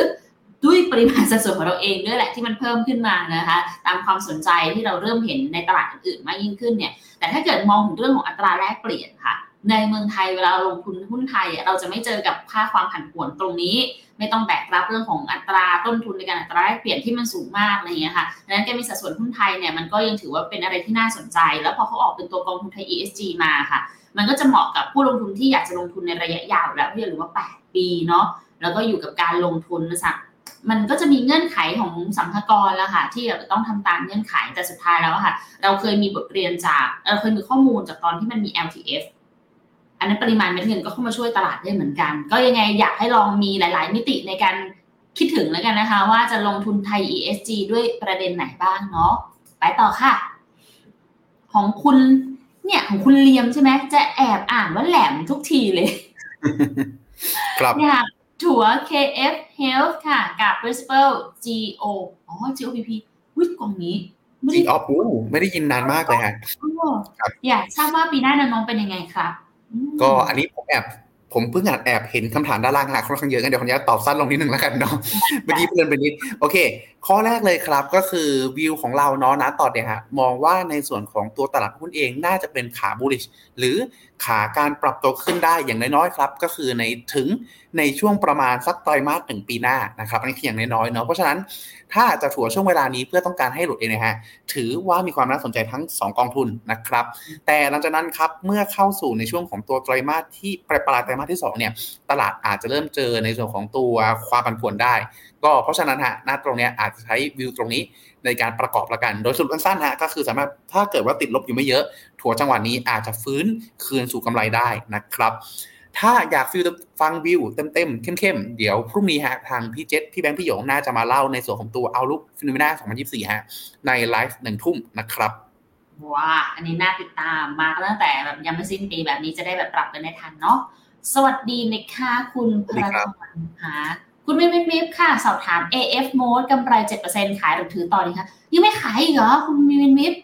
ด้วยปริมาณสัดส่วนของเราเองด้วยแหละที่มันเพิ่มขึ้นมานะคะ ตามความสนใจที่เราเริ่มเห็นในตลาดอื่นๆมากยิ่งขึ้นเนี่ยแต่ถ้าเกิดมองถึงเรื่องของอัตราแลกเปลี่ยนค่ะ ในเมืองไทยเวลาลงทุนหุ้นไทยเราจะไม่เจอกับค่าความผันผวนตรงนี้ ไม่ต้องแบกรับเรื่องของอัตราต้นทุนในการอัตราแลกเปลี่ยนที่มันสูงมากอะไรเงี้ยค่ะดังนั้นการมีสัดส่วนหุ้นไทยเนี่ยมันก็ยังถือว่าเป็นอะไรที่น่าสนใจ แล้วพอเขาออกเป็นตัวกองทุนไทย ESG มาค่ะ มันก็จะเหมาะกับผู้ลงทุนที่อยากจะลงทุนในระยะยาวแล้วที่หรือว่า 8 ปีเนาะแล้วก็อยู่กับการลงทุนนะสักมันก็จะมีเงื่อนไขของสัมภาระแล้วค่ะ ที่เราต้องทำตามเงื่อนไขแต่สุดท้ายแล้วค่ะ เราเคยมีบทเรียนจากเราเคยมีข้อมูลจากตอนที่มันมี LTF อันนั้นปริมาณเม็ดเงินก็เข้ามาช่วยตลาดได้เหมือนกัน ก็ยังไงอยากให้ลองมีหลาย ๆ มิติในการคิดถึงแล้วกันนะคะ ว่าจะลงทุนไทย ESG ด้วยประเด็นไหนบ้างเนาะไปต่อค่ะ ของคุณเนี่ยของคุณเลียมใช่ไหมจะแอบอ่านว่าแหลมทุกทีเลย ครับเนี่ยถั่ว KF Health ค่ะ กับ Principal GO อ๋อ GOPP วิกล่องนี้จีออฟไม่ได้ยินนานมากเลยฮะอยากทราบว่าปีหน้าน้องเป็นยังไงครับ ก็อันนี้ผมแอบผมเพิ่งอ่านแอบเห็นคำถามด้านล่างหาค่อนข้างเยอะกันเดี๋ยวขออนุญาตตอบสั้นลงนิดนึงแล้วกันเนาะเมื่อกี้เพลินไปนิดโอเค ข้อแรกเลยครับก็คือวิวของเราเนาะนะต่อเนี่ยฮะมองว่าในส่วนของตัวตลาดหุ้นเองน่าจะเป็นขาบูลิชหรือขาการปรับตัวขึ้นได้อย่างน้อยๆครับ ก็คือในถึงในช่วงประมาณสักไตรมาสหนึ่งปีหน้านะครับอันนี้เพียงน้อยๆเนาะเพราะฉะนั้นถ้าจะถัวช่วงเวลานี้เพื่อต้องการให้หลุดเองนะฮะถือว่ามีความน่าสนใจทั้ง 2 กองทุนนะครับ แต่หลังจากนั้นครับเมื่อเข้าสู่ในช่วงของตัวไตรมาสที่ปลายปลายไตรมาสที่2เนี่ยตลาดอาจจะเริ่มเจอในส่วนของตัวความผันผวนได้ ก็เพราะฉะนั้นฮะหน้าตรงเนี้ยอาจจะใช้วิวตรงนี้ในการประกอบละกัน โดยสรุปสั้นๆฮะก็คือสามารถถ้าเกิดว่าติดลบอยู่ไม่เยอะ ถัวจังหวะนี้อาจจะฟื้นคืนสู่กำไรได้นะครับ ถ้าอยากฟีลฟังวิวเต็มๆเข้มๆ เดี๋ยวพรุ่งนี้ฮะทางพี่เจษพี่แบงค์พี่หยงน่าจะมาเล่าในส่วนของตัว outlook FINNOMENA 2024 ฮะ ในไลฟ์หนึ่งทุ่มนะครับว้าอันนี้น่าติดตามมาตั้งแต่แบบยังไม่สิ้นปีแบบนี้จะได้แบบปรับกันได้ทันเนาะสวัสดีนะคะคุณพระธรค่ะคุณมิมมิมค่ะ สอบถาม AFMOAT กำไร 7%ขายหรือถือต่อดีคะยังไม่ขายอีกเหรอ คุณมิมมิม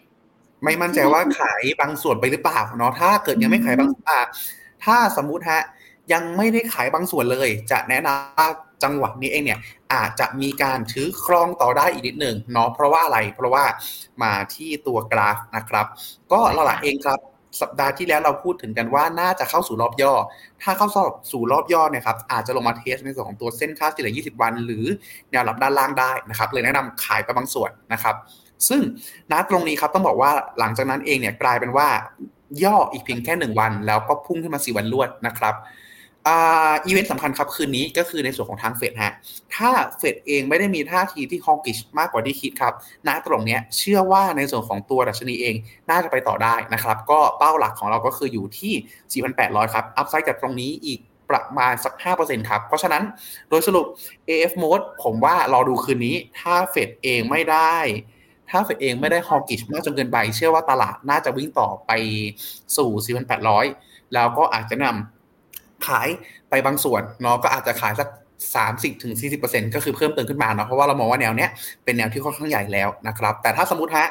ไม่มั่นใจว่าขายบางส่วนไปหรือเปล่าเนาะถ้าเกิดยังไม่ขายบางอ่าถ้าสมมุติฮะยังไม่ได้ขายบางส่วนเลย จะแนะนำว่าจังหวะนี้เองเนี่ยอาจจะมีการถือครองต่อได้อีกนิดหนึ่งเนาะเพราะว่าอะไรเพราะว่ามาที่ตัวกราฟนะครับ ก็เราละเองครับสัปดาห์ที่แล้วเราพูดถึงกันว่าน่าจะเข้าสู่รอบย่อ ถ้าเข้าสู่รอบย่อเนี่ยครับอาจจะลงมาเทสในส่วนของตัวเส้นค่าเฉลี่ย 20 วัน หรือแนวรับด้านล่างได้นะครับเลยแนะนำขายไปบางส่วนนะครับ ซึ่งณตรงนี้ครับต้องบอกว่าหลังจากนั้นเองเนี่ยกลายเป็นว่าย่ออีกเพียงแค่หนึ่งวัน แล้วก็พุ่งขึ้นมาสี่วันรวดนะครับอีเวนต์สำคัญครับคืนนี้ก็คือในส่วนของทางเฟดฮะ ถ้าเฟดเองไม่ได้มีท่าทีที่ hawkish มากกว่าที่คิดครับณตรงเนี้ยเชื่อว่าในส่วนของตัวดัชนีเองน่าจะไปต่อได้นะครับ ก็เป้าหลักของเราก็คืออยู่ที่ 4,800 ครับ upside จากตรงนี้อีกประมาณสัก 5%ครับ เพราะฉะนั้นโดยสรุป AF mode ผมว่ารอดูคืนนี้ ถ้าเฟดเองไม่ได้ ถ้าเฟดเองไม่ได้ฮอกิชมากจนเกินไป เชื่อว่าตลาดน่าจะวิ่งต่อไปสู่ 4,800 แล้วก็อาจจะนำขายไปบางส่วนเนาะก็อาจจะขายสักสามสถึงสีก็คือเพิ่มเติมขึ้นมาเนาะเพราะว่าเรามองว่าแนวเนี้ยเป็นแนวที่ค่อนข้างใหญ่แล้วนะครับแต่ถ้าสมมติฮะ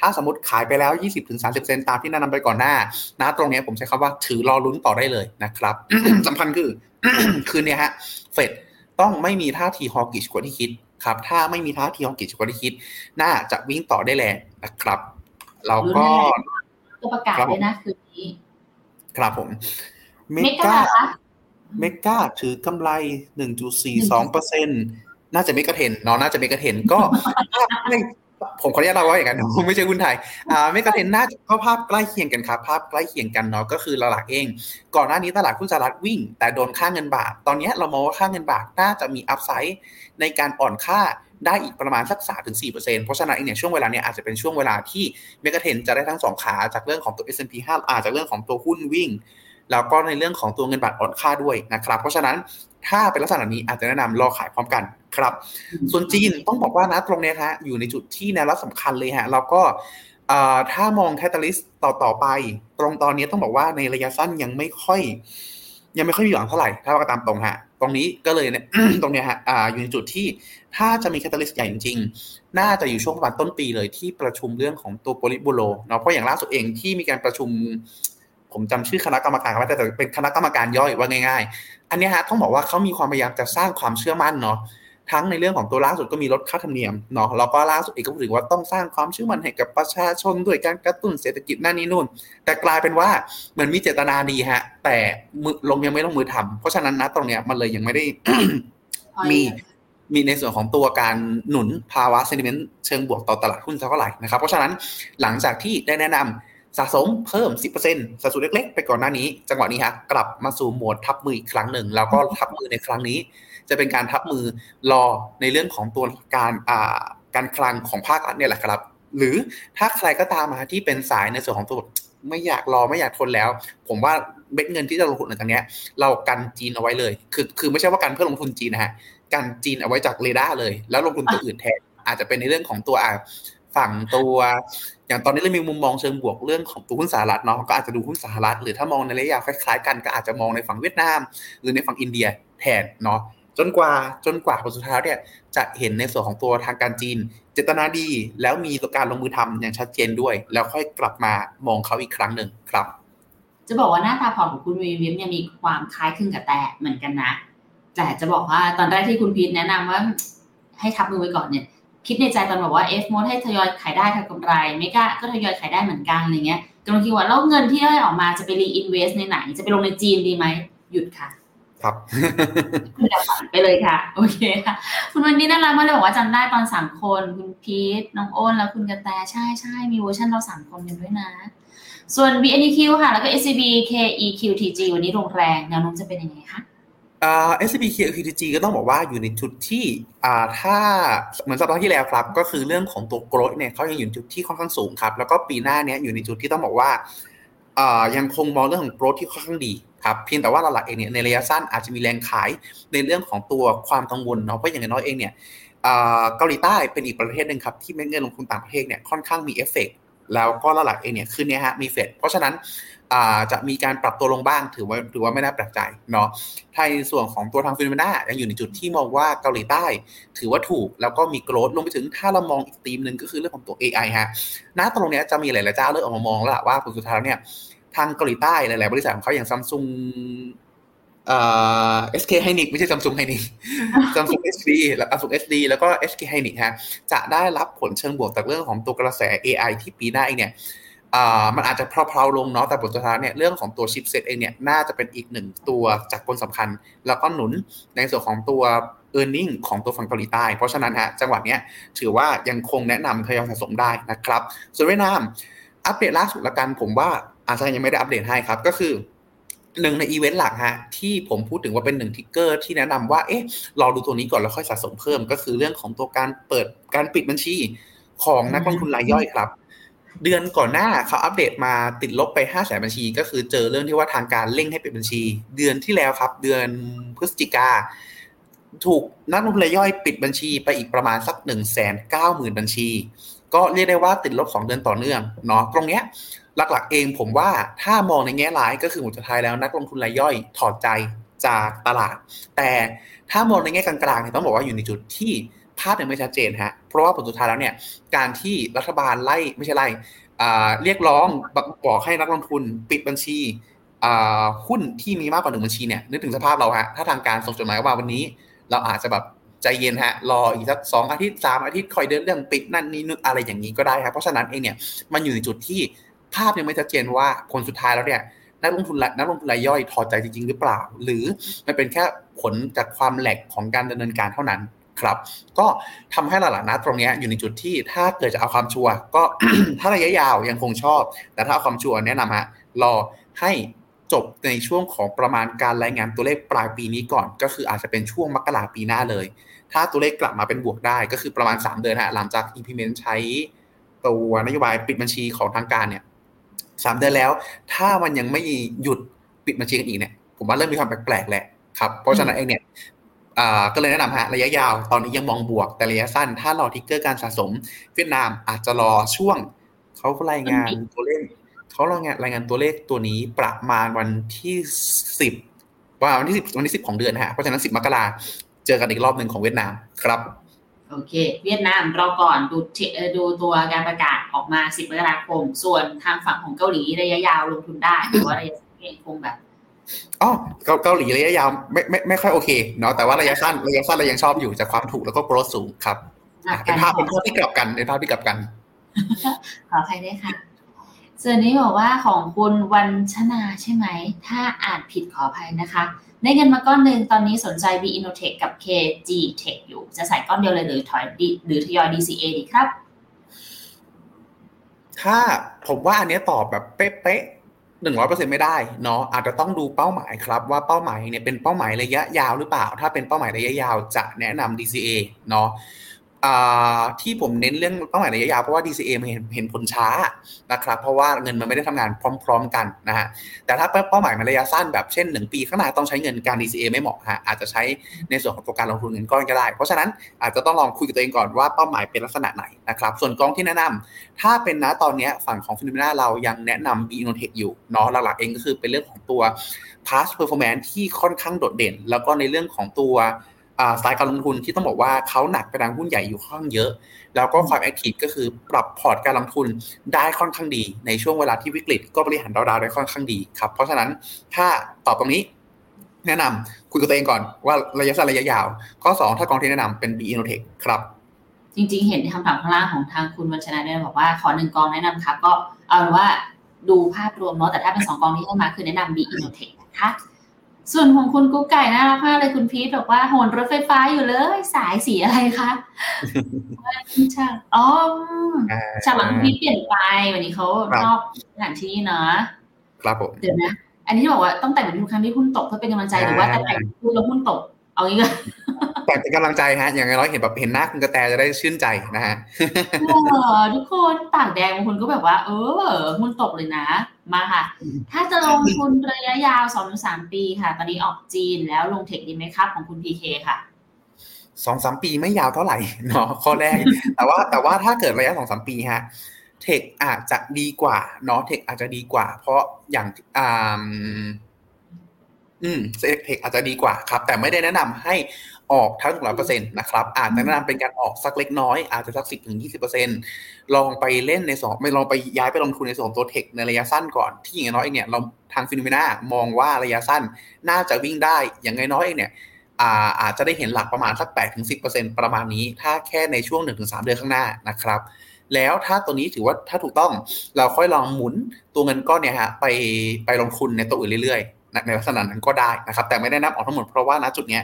ถ้าสมมติขายไปแล้ว 20-30%ถึงเซนตามที่แนะนำไปก่อนหน้านะตรงนี้ผมใช้คำว่าถือรอลุ้นต่อได้เลยนะครับสำคัญคือ คืนนี้ฮะเฟดต้องไม่มีท่าทีฮอกิชกว่าที่คิด ครับถ้าไม่มีท่าทีฮอกิชกว่าที่คิด น่าจะวิ่งต่อได้แรงนะครับ เราก็ก็ประกาศเลยนะคืนนี้ ครับผม เมกาเมกาถือกำไร 1.42เปอร์เซ็นน่าจะเมกะเทนเนาะน่าจะเมกะเทนก็ไม่ผมขออนุญาตเราว่าอย่างนั้นผมไม่ใช่หุ้นไทยอ่าเมกะเทนน่าจะก็ภาพใกล้เคียงกันครับ ภาพใกล้เคียงกันเนาะก็คือหลักเอง ก่อนหน้านี้ตลาดหุ้นสหรัฐวิ่ง แต่โดนค่าเงินบาท ตอนนี้เรามองว่าค่าเงินบาทน่าจะมีอัพไซด์ ในการอ่อนค่าได้อีกประมาณสักสาถึงสี่เปอร์เซ็นเพราะฉะนั้นเนี่ยช่วงเวลาเนี้ยอาจจะเป็นช่วงเวลาที่เมกะเทนจะได้ทั้งสองขาจากเรื่องของตัว S&P 5อาจากเรื่องของตัวหุ้นวิ่ง แล้วก็ในเรื่องของตัวเงินบาทอ่อนค่าด้วยนะครับ เพราะฉะนั้นถ้าเป็นลักษณะนี้อาจจะแนะนำรอขายพร้อมกันครับ ส่วนจีนต้องบอกว่านะตรงนี้ฮะอยู่ในจุดที่แนวรับสำคัญเลยฮะแล้วก็ถ้ามอง catalyst ต่อต่อไป ตรงตอนนี้ต้องบอกว่าในระยะสั้นยังไม่ค่อย ยังไม่ค่อยมีหวังเท่าไหร่ถ้าว่ากันตามตรงฮะตรงนี้ก็เลยเนี่ยตรงเนี้ยฮะอยู่ในจุดที่ถ้าจะมี catalyst ใหญ่จริงๆ น่าจะอยู่ช่วงประมาณต้นปีเลยที่ประชุมเรื่องของตัวโปลิบูโรเนาะเพราะอย่างล่าสุดเองที่มีการประชุม ผมจำชื่อคณะกรรมการไม่ได้แต่เป็นคณะกรรมการย่อยว่าง่าย ๆ อันนี้ฮะต้องบอกว่าเขามีความพยายามจะสร้างความเชื่อมั่นเนาะ ทั้งในเรื่องของตัวล่าสุดก็มีลดค่าธรรมเนียมเนาะแล้วก็ล่าสุดอีกก็ถือว่าต้องสร้างความเชื่อมั่นให้กับประชาชนด้วยการกระตุ้นเศรษฐกิจนั่นนี่นู่น แต่กลายเป็นว่าเหมือนมีเจตนาดีฮะ แต่มือลงยังไม่ลงมือทำเพราะฉะนั้นนะตรงเนี้ยมันเลยยังไม่ได้มีมีในส่วนของตัวการหนุนภาวะเซนิเมนต์เชิงบวกต่อตลาดหุ้นเท่าไหร่นะครับ เพราะฉะนั้นหลังจากที่ได้แนะนำสะสมเพิ่ม 10%สัดส่วนเล็ก ๆ ไปก่อนหน้านี้ จังหวะนี้ฮะกลับมาสู่โหมดทับมืออีกครั้งหนึ่ง แล้วก็ทับมือในครั้งนี้ จะเป็นการทับมือรอในเรื่องของตัวการอ่าการคลังของภาครัฐเนี่ยแหละครับ หรือถ้าใครก็ตามมาที่เป็นสายในส่วนของตัวไม่อยากรอไม่อยากทนแล้ว ผมว่าเม็ดเงินที่จะลงทุนในตรงนี้เรากันจีนเอาไว้เลย คือคือไม่ใช่ว่ากันเพื่อลงทุนจีนนะฮะกันจีนเอาไว้จากเรดาร์เลย แล้วลงทุนตัวอื่นแทนอาจจะเป็นในเรื่องของตัวฝั่งตัว อย่างตอนนี้เรามีมุมมองเชิงบวกเรื่องของตัวหุ้นสหรัฐเนาะก็อาจจะดูหุ้นสหรัฐ หรือถ้ามองในระยะคล้ายๆกันก็อาจจะมองในฝั่งเวียดนาม หรือในฝั่งอินเดียแทนเนาะ จนกว่าจนกว่าผลสุดท้ายเนี่ยจะเห็นในส่วนของตัวทางการจีน เจตนาดีแล้วมีการลงมือทำอย่างชัดเจนด้วย แล้วค่อยกลับมามองเขาอีกครั้งหนึ่งครับ จะบอกว่าหน้าตาพอร์ตของคุณวีวิมเนี่ยมีความคล้ายคลึงกับแต่เหมือนกันนะ แต่จะบอกว่าตอนแรกที่คุณพีทแนะนำว่า ให้ทับมือไว้ก่อนเนี่ย คิดในใจตอนบอกว่า AFMOAT ให้ทยอยขายได้ทำกำไรไม่กล้าก็ทยอยขายได้เหมือนกันอะไรเงี้ยกำลังคิดว่าแล้วเงินที่ได้ออกมาจะไป reinvest ในไหน จะไปลงในจีนดีไหมหยุดค่ะ ครับคุณดาวฝันไปเลยค่ะ โอเคค่ะ คุณวันนี้น่ารักมากเลยบอกว่าจำได้ตอนสามคน คุณพีทน้องโอ้น แล้วคุณกระแตใช่ใช่มีเวอร์ชันเราสามคนกันด้วยนะ ส่วน BNQ ค่ะ แล้วก็ SCB KEQTG วันนี้โรงแรงแนวโน้มจะเป็นยังไงคะอ่า SCB KEQTG ก็ต้องบอกว่าอยู่ในจุดที่อ่าถ้าเหมือนสัปดาห์ที่แล้วครับ ก็คือเรื่องของตัวโกรดเนี่ยเขายังอยู่จุดที่ค่อนข้างสูงครับ แล้วก็ปีหน้าเนี้ยอยู่ในจุดที่ต้องบอกว่าอ่ายังคงมองเรื่องของ growth ที่ค่อนข้างดี ครับเพียงแต่ว่าหลักๆเองเนี่ยในระยะสั้นอาจจะมีแรงขายในเรื่องของตัวความกังวลเนาะเพราะอย่างน้อยเองเนี่ยเกาหลีใต้เป็นอีกประเทศหนึ่งครับที่เม็ดเงินลงทุนต่างประเทศเนี่ยค่อนข้างมีเอฟเฟกแล้วก็หลักๆเองเนี่ยคืนนี้ฮะมีเฟดเพราะฉะนั้นจะมีการปรับตัวลงบ้างถือว่าถือว่าไม่น่าแปลกใจเนาะในส่วนของตัวทาง FINNOMENA ยังอยู่ในจุดที่มองว่าเกาหลีใต้ ถือว่าถูกแล้วก็มี growth ลงไปถึงถ้าเรามองอีกธีมหนึ่งก็คือเรื่องของตัว AI ฮะณตรงนี้จะมีหลายๆเจ้าเริ่มออกมามองแล้วว่าผลสุดท้ายเนี่ย ทางเกาหลีใต้หลาย ๆ บริษัทของเขาอย่างซัมซุงเอ่อ SK Hynix ไม่ใช่ Samsung Hynix Samsung SD แล้ว Samsung SD แล้วก็ SK Hynix ฮะจะได้รับผลเชิงบวกจากเรื่องของตัวกระแส AI ที่ปีหน้าเองเนี่ยมันอาจจะเพลาๆลงเนาะแต่ผลสุดท้ายเนี่ยเรื่องของตัวชิปเซตเองเนี่ยน่าจะเป็นอีกหนึ่งตัวจากคนสำคัญ แล้วก็หนุนในส่วนของตัว e a r n i n g ของตัวฝั่งเกาหลีใต้ เพราะฉะนั้นฮะจังหวะนี้ถือว่ายังคงแนะนำทยอยสะสมได้นะครับ ส่วนเวียดนามอัปเดตล่าสุดละกันผมว่า อาจจะยังไม่ได้อัปเดตให้ครับ ก็คือหนึ่งในอีเวนต์หลักฮะที่ผมพูดถึงว่าเป็นหนึ่ง trigger ที่แนะนำว่าเอ๊ะรอดูตัวนี้ก่อนแล้วค่อยสะสมเพิ่ม ก็คือเรื่องของตัวการเปิดการปิดบัญชีของนักลงทุนรายย่อยครับ เดือนก่อนหน้าเขาอัปเดตมาติดลบไป5้าแสนบัญชี ก็คือเจอเรื่องที่ว่าทางการเร่งให้ปิดบัญชี เดือนที่แล้วครับ เดือนพฤศจิกาถูกนักลงทุนรายย่อยปิดบัญชีไปอีกประมาณสัก1นึ่งแสนเก้าหมื่นบัญชี ก็เรียกได้ว่าติดลบ 2 เดือนต่อเนื่องเนาะตรงเนี้ย หลักๆเองผมว่าถ้ามองในแง่ร้ายก็คือสุดท้ายแล้วนักลงทุนรายย่อยถอดใจจากตลาด แต่ถ้ามองในแง่กลางๆเนี่ยต้องบอกว่าอยู่ในจุดที่ภาพยังไม่ชัดเจนฮะเพราะว่าผลสุดท้ายแล้วเนี่ยการที่รัฐบาลไล่ไม่ใช่ไล่เรียกร้องบอกให้นักลงทุนปิดบัญชีหุ้นที่มีมากกว่าหนึ่งบัญชีเนี่ยนึกถึงสภาพเราฮะถ้าทางการส่งจดหมายว่าวันนี้ เราอาจจะแบบใจเย็นฮะรออีกสักสองอาทิตย์สามอาทิตย์คอยเดินเรื่องปิดนั่นนี่นึกอะไรอย่างนี้ก็ได้ครับเพราะฉะนั้นเองเนี่ยมันอยู่ในจุดที่ ภาพยังไม่ชัดเจนว่าผลสุดท้ายแล้วเนี่ยนักลงทุนนักลงทุนรายย่อยถอดใจจริง ๆ หรือเปล่า หรือมันเป็นแค่ผลจากความแหลกของการดำเนินการเท่านั้นครับ ก็ทำให้หลักๆนะตรงนี้อยู่ในจุดที่ถ้าเกิดจะเอาความชัวร์ก็ถ้าระยะยาวยังคงชอบ แต่ถ้าเอาความชัวร์แนะนำฮะรอให้จบในช่วงของประมาณการรายงานตัวเลขปลายปีนี้ก่อน ก็คืออาจจะเป็นช่วงมกราปีหน้าเลย ถ้าตัวเลขกลับมาเป็นบวกได้ก็คือประมาณ 3 เดือนฮะหลังจาก implement ใช้ตัวนโยบายปิดบัญชีของทางการเนี่ย สามเดือนแล้ว ถ้ามันยังไม่หยุดปิดบัญชีกันอีกเนี่ยผมว่าเริ่มมีความแปลกๆแหละครับเพราะฉะนั้นเองเนี่ยก็เลยแนะนำฮะระยะยาวตอนนี้ยังมองบวกแต่ระยะสั้น ถ้ารอทิกเกอร์การสะสม เวียดนามอาจจะรอช่วงเขารายงานตัวเลขเขารายงานรายงานตัวเลขตัวนี้ประมาณวันที่สิบวันที่สิบวันที่สิบของเดือนฮะเพราะฉะนั้นสิบมกราเจอกันอีกรอบหนึ่งของเวียดนามครับ โอเค เวียดนามเราก่อนดูดูตัวการประกาศออกมาสิบมกราคม ส่วนทางฝั่งของเกาหลีระยะยาวลงทุนได้หรือว่าระยะสั้นคงแบบอ๋อเกาหลีระยะยาวไม่ไม่ไม่ค่อยโอเคเนาะแต่ว่าระยะสั้นระยะสั้นเรายังชอบอยู่จากความถูกแล้วก็โกรธสูงครับเป็นภาพเป็นภาพที่กลับกันเป็นภาพที่กลับกันขออภัยด้วยค่ะส่วนนี้บอกว่าของคุณวันชนาใช่ไหม ถ้าอ่านผิดขออภัยนะคะ ได้เงินมาก้อนหนึ่งตอนนี้สนใจ B Innotech กับ KG Tech อยู่ จะใส่ก้อนเดียวเลยหรือถอยหรือทยอย DCA ดีครับ ถ้าผมว่าอันนี้ตอบแบบเป๊ะหนึ่งร้อยเปอร์เซ็นไม่ได้เนาะอาจจะต้องดูเป้าหมายครับ ว่าเป้าหมายเนี่ยเป็นเป้าหมายระยะยาวหรือเปล่า ถ้าเป็นเป้าหมายระยะยาวจะแนะนำ DCA เนาะ ที่ผมเน้นเรื่องเป้าหมายระยะยาวเพราะว่า DCA มันเห็นเห็นผลช้านะครับเพราะว่าเงินมันไม่ได้ทำงานพร้อม ๆ กันนะฮะแต่ถ้าเป้าหมายมันระยะสั้นแบบเช่น 1 ปีข้างหน้าต้องใช้เงินการ DCA ไม่เหมาะฮะอาจจะใช้ในส่วนของตัวการลงทุนเงินก้อนก็ได้ เพราะฉะนั้นอาจจะต้องลองคุยกับตัวเองก่อนว่าเป้าหมายเป็นลักษณะไหนนะครับส่วนกองที่แนะนำถ้าเป็นนะตอนนี้ฝั่งของฟิน o มนาเรายังแนะนำ B Innotech อยู่เนาะหลักๆเองก็คือเป็นเรื่องของตัว past performance ที่ค่อนข้างโดดเด่น แล้วก็ในเรื่องของตัว สไตล์การลงทุนที่ต้องบอกว่าเขาหนักไปทางหุ้นใหญ่อยู่ค่อนข้างเยอะ แล้วก็ความแอคทีฟก็คือปรับพอร์ตการลงทุนได้ค่อนข้างดี ในช่วงเวลาที่วิกฤตก็บริหารดาวได้ค่อนข้างดีครับ เพราะฉะนั้นถ้าตอบตรงนี้แนะนำคุยกับตัวเองก่อนว่าระยะสั้นระยะยาว ข้อ 2 ถ้ากองที่แนะนำเป็น B Innotech ครับ จริงๆ เห็นคำถามข้างล่างของทางคุณวัชนะเนี่ยบอกว่าขอหนึ่งกองแนะนำครับ ก็เอาว่าดูภาพรวมเนาะแต่ถ้าเป็นสองกองที่ให้มาคือแนะนำ B Innotech นะคะ ส่วนของคุณกุ๊กไก่น่ารักมากเลยคุณพีทบอกว่าโหนรถไฟฟ้าอยู่เลย สายสีอะไรคะใช่อ๋อฉากหลังคุณพีทเปลี่ยนไปวันนี้เขาชอบสถานที่เนาะครับผมเดี๋ยวนะ อันนี้บอกว่าต้องแต่งทุกครั้งที่หุ้นตกเพื่อเป็นกำลังใจหรือว่าแต่งหุ้นแล้วหุ้นตก เอางี้ก็แต่เป็นกำลังใจฮะ อย่างน้อยเห็นแบบเห็นหน้าคุณกระแตจะได้ชื่นใจนะฮะทุกคนปากแดงบางคนก็แบบว่า เออหุ้นตกเลยนะ มาค่ะ ถ้าจะลงทุนระยะยาวสองสามปีค่ะ ตอนนี้ออกจีนแล้วลงเทคดีไหมครับ ของคุณพีเคค่ะสองสามปีไม่ยาวเท่าไหร่เนาะข้อแรก แต่ว่าแต่ว่าถ้าเกิดระยะสองสามปีฮะเทคอาจจะดีกว่าเนาะเทคอาจจะดีกว่า เพราะอย่างอ่า อืมเทคอาจจะดีกว่าครับ แต่ไม่ได้แนะนำให้ออกทั้งร้อยเปอร์เซ็นต์นะครับอาจจะแนะนำเป็นการออกสักเล็กน้อย อาจจะสักสิบถึงยี่สิบเปอร์เซ็นต์ลองไปเล่นในสองไม่ลองไปย้ายไปลงทุนในส่วนตัวเทคในระยะสั้นก่อน ที่อย่างน้อยเนี่ยเราทางฟิโนเมนามองว่าระยะสั้นน่าจะวิ่งได้อย่างน้อยเนี่ยอาอาจจะได้เห็นหลักประมาณสักแปดถึงสิบเปอร์เซ็นประมาณนี้ ถ้าแค่ในช่วงหนึ่งถึงสามเดือนข้างหน้านะครับ แล้วถ้าตัวนี้ถือว่าถ้าถูกต้องเราค่อยลองหมุนตัวเงินก้อนเนี่ยฮะไปไปลงทุนในตัวอื่นเรื่อยๆ ในลักษณะนั้นก็ได้นะครับ แต่ไม่ได้นับออกทั้งหมดเพราะว่าณจุดเนี้ย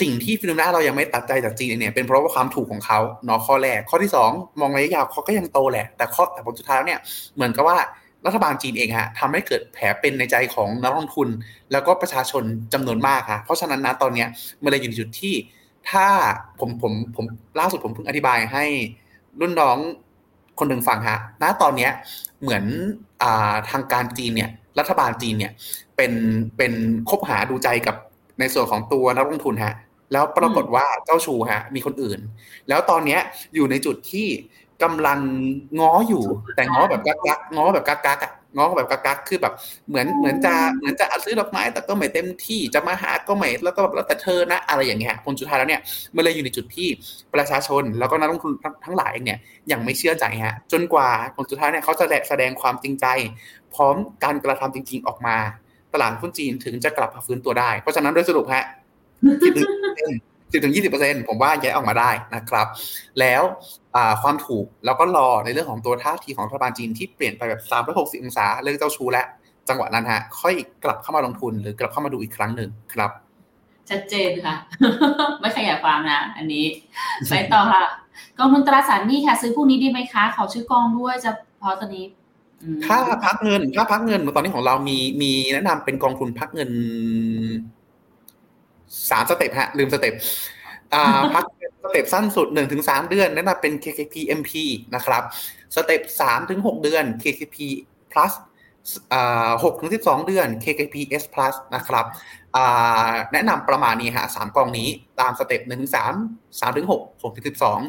สิ่งที่ฟิโนเมนาเรายังไม่ตัดใจจากจีนเนี่ยเป็นเพราะว่าความถูกของเขาเนาะข้อแรกข้อที่ 2 มองระยะยาวเขาก็ยังโตแหละ แต่ข้อแต่ผลสุดท้ายเนี่ยเหมือนกับว่ารัฐบาลจีนเองฮะทำให้เกิดแผลเป็นในใจของนักลงทุน แล้วก็ประชาชนจำนวนมากค่ะเพราะฉะนั้นนะตอนเนี้ยมันเลยอยู่ในจุดที่ถ้าผมผมผมล่าสุดผมเพิ่งอธิบายให้รุ่นน้องคนหนึ่งฟังฮะณตอนเนี้ยเหมือนอทางการจีนเนี่ย รัฐบาลจีนเนี่ย เป็นเป็นคบหาดูใจกับในส่วนของตัวนักลงทุนฮะ แล้วปรากฏว่าเจ้าชูฮะ มีคนอื่น แล้วตอนเนี้ยอยู่ในจุดที่กำลังง้ออยู่ แต่ง้อแบบกักกักง้อแบบกักกักอะ ง้อแบบกักกักคือแบบ เหมือนเหมือนจะเหมือนจะซื้อดอกไม้ แต่ก็ไม่เต็มที่จะมาหาก็ไม่แล้วก็แบบแล้วแต่เธอนะอะไรอย่างเงี้ยผลสุดท้ายแล้วเนี่ยมันเลยอยู่ในจุดที่ประชาชน แล้วก็นักลงทุนทั้งหลายเนี่ยยังไม่เชื่อใจฮะจนกว่าผลสุดท้ายเนี่ยเขาจะแสดงความจริงใจ พร้อมการกระทำจริง ๆออกมา ตลาดหุ้นจีนถึงจะกลับมาฟื้นตัวได้ เพราะฉะนั้นโดยสรุปฮะ สิบถึงยี่สิบเปอร์เซ็นผมว่าย้ายออกมาได้นะครับ แล้วความถูกแล้วก็รอในเรื่องของตัวท่าทีของรัฐบาลจีนที่เปลี่ยนไปแบบสามร้อยหกสิบองศาเรื่องเจ้าชู้และจังหวะนั้นฮะ ค่อยกลับเข้ามาลงทุนหรือกลับเข้ามาดูอีกครั้งหนึ่งครับ ชัดเจนค่ะ ไม่ขยายความนะ อันนี้ไปต่อค่ะกองทุนตราสารหนี้ค่ะ ซื้อพวกนี้ดีไหมคะขอชื่อกองด้วยจะพอตอนนี้ถ้าพักเงินถ้าพักเงินตอนนี้ของเรามีมีแนะนำเป็นกองทุนพักเงิน สาม step ฮะ ลืม step พัก step สั้นสุดหนึ่งถึงสามเดือนนั่นเป็น KKP MP นะครับ step สามถึงหกเดือน KKP plus หกถึงสิบสองเดือน KKP S Plus นะครับแนะนำประมาณนี้ฮะสามกองนี้ตามสเต็ปหนึ่งถึงสามสามถึงหกหกถึงสิบสอง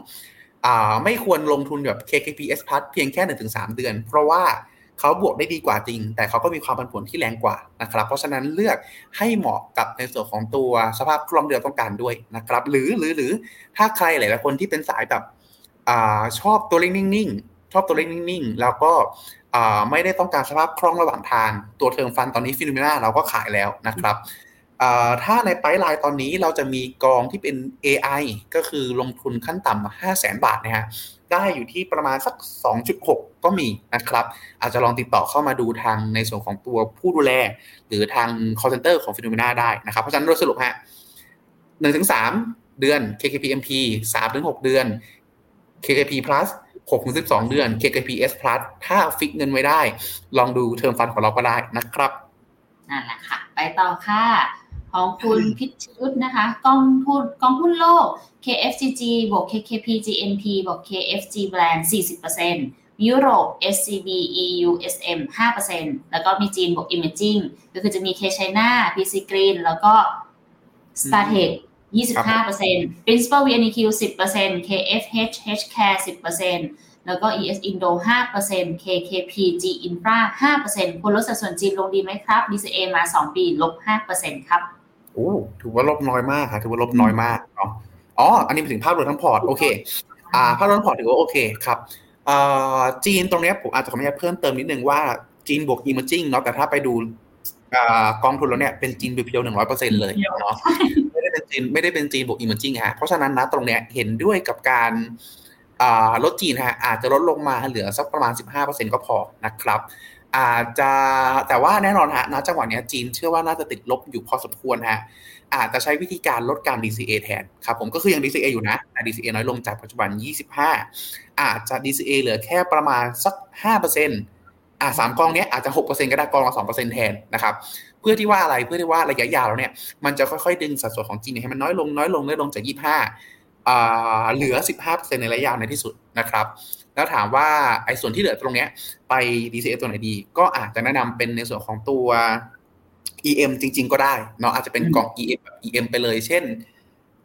ไม่ควรลงทุนแบบ KKP S Plus เพียงแค่หนึ่งถึงสามเดือน เพราะว่า เขาบวกได้ดีกว่าจริง แต่เขาก็มีความผันผวนที่แรงกว่านะครับ เพราะฉะนั้นเลือกให้เหมาะกับในส่วนของตัวสภาพคล่องเดือต้องการด้วยนะครับ หรือหรือหรือถ้าใครหลายๆคนที่เป็นสายแบบอชอบตัวเล็กนิ่งๆ ชอบตัวเล็กนิ่งๆ แล้วก็ไม่ได้ต้องการสภาพคล่องระหว่างทาง ตัว term fund ตอนนี้ FINNOMENA เราก็ขายแล้วนะครับถ้าใน pipeline ตอนนี้เราจะมีกองที่เป็น AI ก็คือลงทุนขั้นต่ำห้าแสนบาทนะฮะ ได้อยู่ที่ประมาณสัก 2.6 ก็มีนะครับ อาจจะลองติดต่อเข้ามาดูทางในส่วนของตัวผู้ดูแล หรือทาง call center ของ FINNOMENA ได้นะครับ เพราะฉะนั้นโดยสรุปฮะหนึ่งถึงสามเดือน KKPMP สามถึงหกเดือน KKP plus หกถึงสิบสองเดือน KKPS plus ถ้าฟิกเงินไว้ได้ ลองดูเทอมฟันของเราก็ได้นะครับนั่นแหละค่ะ ไปต่อค่ะ ของคุณพิชุดนะคะกองทุนกองทุนโลก KFGG บวก KKP GNP บวก KFG Brand 40%ยุโรป SCB EU SM 5%แล้วก็มีจีนบวก Imaging ก็คือจะมี K China PC Green แล้วก็ StarTech 25% Principal VNQ 10% KFHHCARE 10%แล้วก็ ES Indo 5% KKP G Infra 5%คุณลดสัดส่วนจีนลงดีไหมครับ DCA มา 2 ปี ลบ 5%ครับ โอ้ถือว่าลบน้อยมากค่ะถือว่าลบน้อยมากเนาะอ๋อ อันนี้เป็นถึงภาพรวมทั้งพอร์ตโอเค อ่า ภาพรวมทั้งพอร์ตถือว่าโอเคครับอ่าจีนตรงนี้ผมอาจจะขออนุญาตเพิ่มเติมนิดนึงว่าจีนบวก emerging เนาะแต่ถ้าไปดูกองทุนแล้วเนี่ยเป็นจีนเพียวหนึ่งร้อยเปอร์เซ็นเลยเนาะไม่ได้เป็นจีนไม่ได้เป็นจีนบวกอิมเมจิงฮะเพราะฉะนั้นนะตรงเนี้ยเห็นด้วยกับการลดจีนฮะอาจจะลดลงมาเหลือสักประมาณ 15%ก็พอนะครับ อาจจะแต่ว่าแน่นอนฮะณจังหวะนี้จีนเชื่อว่าน่าจะติดลบอยู่พอสมควรฮะอาจจะใช้วิธีการลดการ DCA แทนครับผมก็คือยัง DCA อยู่นะแต่ DCA น้อยลงจากปัจจุบัน 25 อาจจะ DCA เหลือแค่ประมาณสัก 5%อ่าสามกองนี้อาจจะ 6%ก็ได้กองละ2%แทนนะครับเพื่อที่ว่าอะไรเพื่อที่ว่าระยะยาวแล้วเนี่ยมันจะค่อยๆ ดึงสัดส่วนของจีนให้มันน้อยลงน้อยลงน้อยลงจาก 25อ่า เหลือ 15%ในระยะยาวในที่สุดนะครับ แล้วถามว่าไอ้ส่วนที่เหลือตรงเนี้ยไป DCF ตัวไหนดี ก็อาจจะแนะนำเป็นในส่วนของตัว EM จริง ๆ ก็ได้เนาะอาจจะเป็นกอง EM แบบ EM ไปเลย เช่น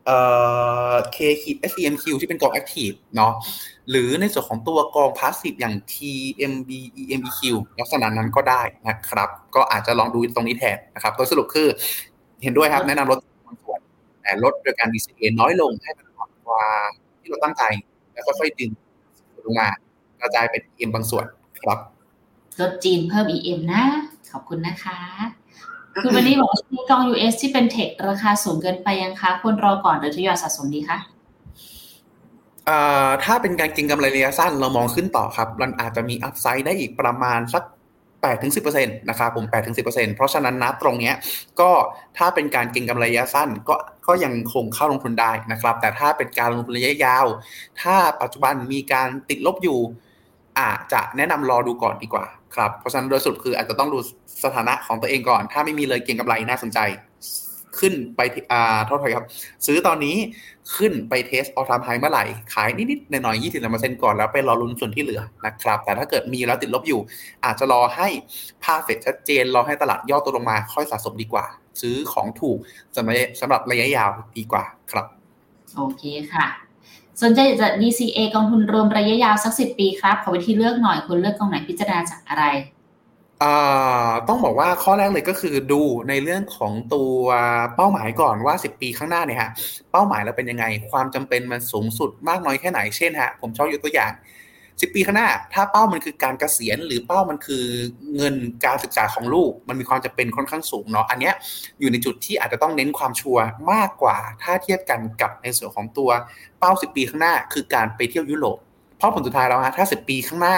เอ่อ K SEMQ ที่เป็นกอง Active เนาะหรือในส่วนของตัวกอง Passive อย่าง TMB EMEQ ลักษณะนั้นก็ได้นะครับ ก็อาจจะลองดูตรงนี้แทนนะครับโดยสรุปคือเห็นด้วยครับแนะนำลดส่วนแต่ลดโดยการ DCA น้อยลงให้มัน กว่าที่เราตั้งใจ แล้วค่อยๆดึงลงมากระจายเป็น EM บางส่วนครับลดจีนเพิ่ม EM นะ ขอบคุณนะคะคือวันนี้บอกว่ามีกอง US ที่เป็นเทคราคาสูงเกินไปยังคะควรรอก่อนหรือทยอยสะสมดีคะถ้าเป็นการกินกำไรระยะสั้นเรามองขึ้นต่อครับ มันอาจจะมีอัพไซด์ได้อีกประมาณสัก 8ถึง10%นะครับผม8ถึง10%เพราะฉะนั้นนะตรงเนี้ยก็ถ้าเป็นการเก็งกำไรระยะสั้นก็ก็ยังคงเข้าลงทุนได้นะครับ แต่ถ้าเป็นการลงทุนระยะยาว ถ้าปัจจุบันมีการติดลบอยู่ อาจจะแนะนำรอดูก่อนดีกว่าครับเพราะฉะนั้นโดยสุดคืออาจจะต้องดูสถานะของตัวเองก่อน ถ้าไม่มีเลยเก็งกำไรน่าสนใจ ขึ้นไปอ่าเท่าไหร่ครับ ซื้อตอนนี้ขึ้นไปเทสออทามไฮเมื่อไหร่ ขายนิดๆหน่อยๆยี่สิบเปอร์เซ็นต์ก่อนแล้วไปรอลุ้นส่วนที่เหลือนะครับ แต่ถ้าเกิดมีแล้วติดลบอยู่ อาจจะรอให้ภาพเฟดชัดเจน รอให้ตลาดย่อตัวลงมาค่อยสะสมดีกว่า ซื้อของถูกสำหรับสำหรับระยะยาวดีกว่าครับ โอเคค่ะสนใจจะ DCA กองทุนรวมระยะยาวสักสิปีครับขอวิธีเลือกหน่อยคุณเลือกกองไหนพิจารณาจากอะไร ต้องบอกว่าข้อแรกเลยก็คือดูในเรื่องของตัวเป้าหมายก่อนว่า 10 ปีข้างหน้าเนี่ยฮะเป้าหมายเราเป็นยังไง ความจำเป็นมันสูงสุดมากน้อยแค่ไหนเช่นฮะผมชอบยกตัวอย่าง 10 ปีข้างหน้า ถ้าเป้ามันคือการเกษียณ หรือเป้ามันคือเงินการศึกษาของลูก มันมีความจำเป็นค่อนข้างสูงเนาะอันเนี้ยอยู่ในจุดที่อาจจะต้องเน้นความชัวร์มากกว่า ถ้าเทียบกันกับในส่วนของตัวเป้า 10 ปีข้างหน้า คือการไปเที่ยวยุโรปเพราะผลสุดท้ายแล้วฮะถ้า 10 ปีข้างหน้า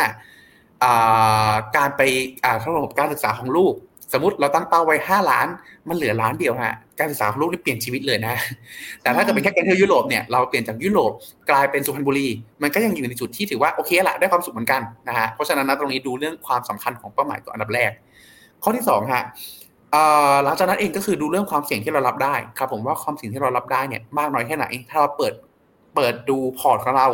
การไปอ่าระบบการศึกษาของลูก สมมติเราตั้งเป้าไว้ห้าล้าน มันเหลือล้านเดียวฮะการศึกษาของลูกนี่เปลี่ยนชีวิตเลยนะ แต่ถ้าเกิดเป็นแค่การเที่ยวยุโรปเนี่ยเราเปลี่ยนจากยุโรปกลายเป็นสุพรรณบุรี มันก็ยังอยู่ในจุดที่ถือว่าโอเคละได้ความสุขเหมือนกันนะฮะเพราะฉะนั้นนะตรงนี้ดูเรื่องความสำคัญของเป้าหมายตัวอันดับแรก ข้อที่สองฮะหลังจากนั้นเองก็คือดูเรื่องความเสี่ยงที่เรารับได้ครับผมว่าความเสี่ยงที่เรารับได้เนี่ยมากน้อยแค่ไหน ถ้าเราเปิดเปิดดูพอร์ตของเรา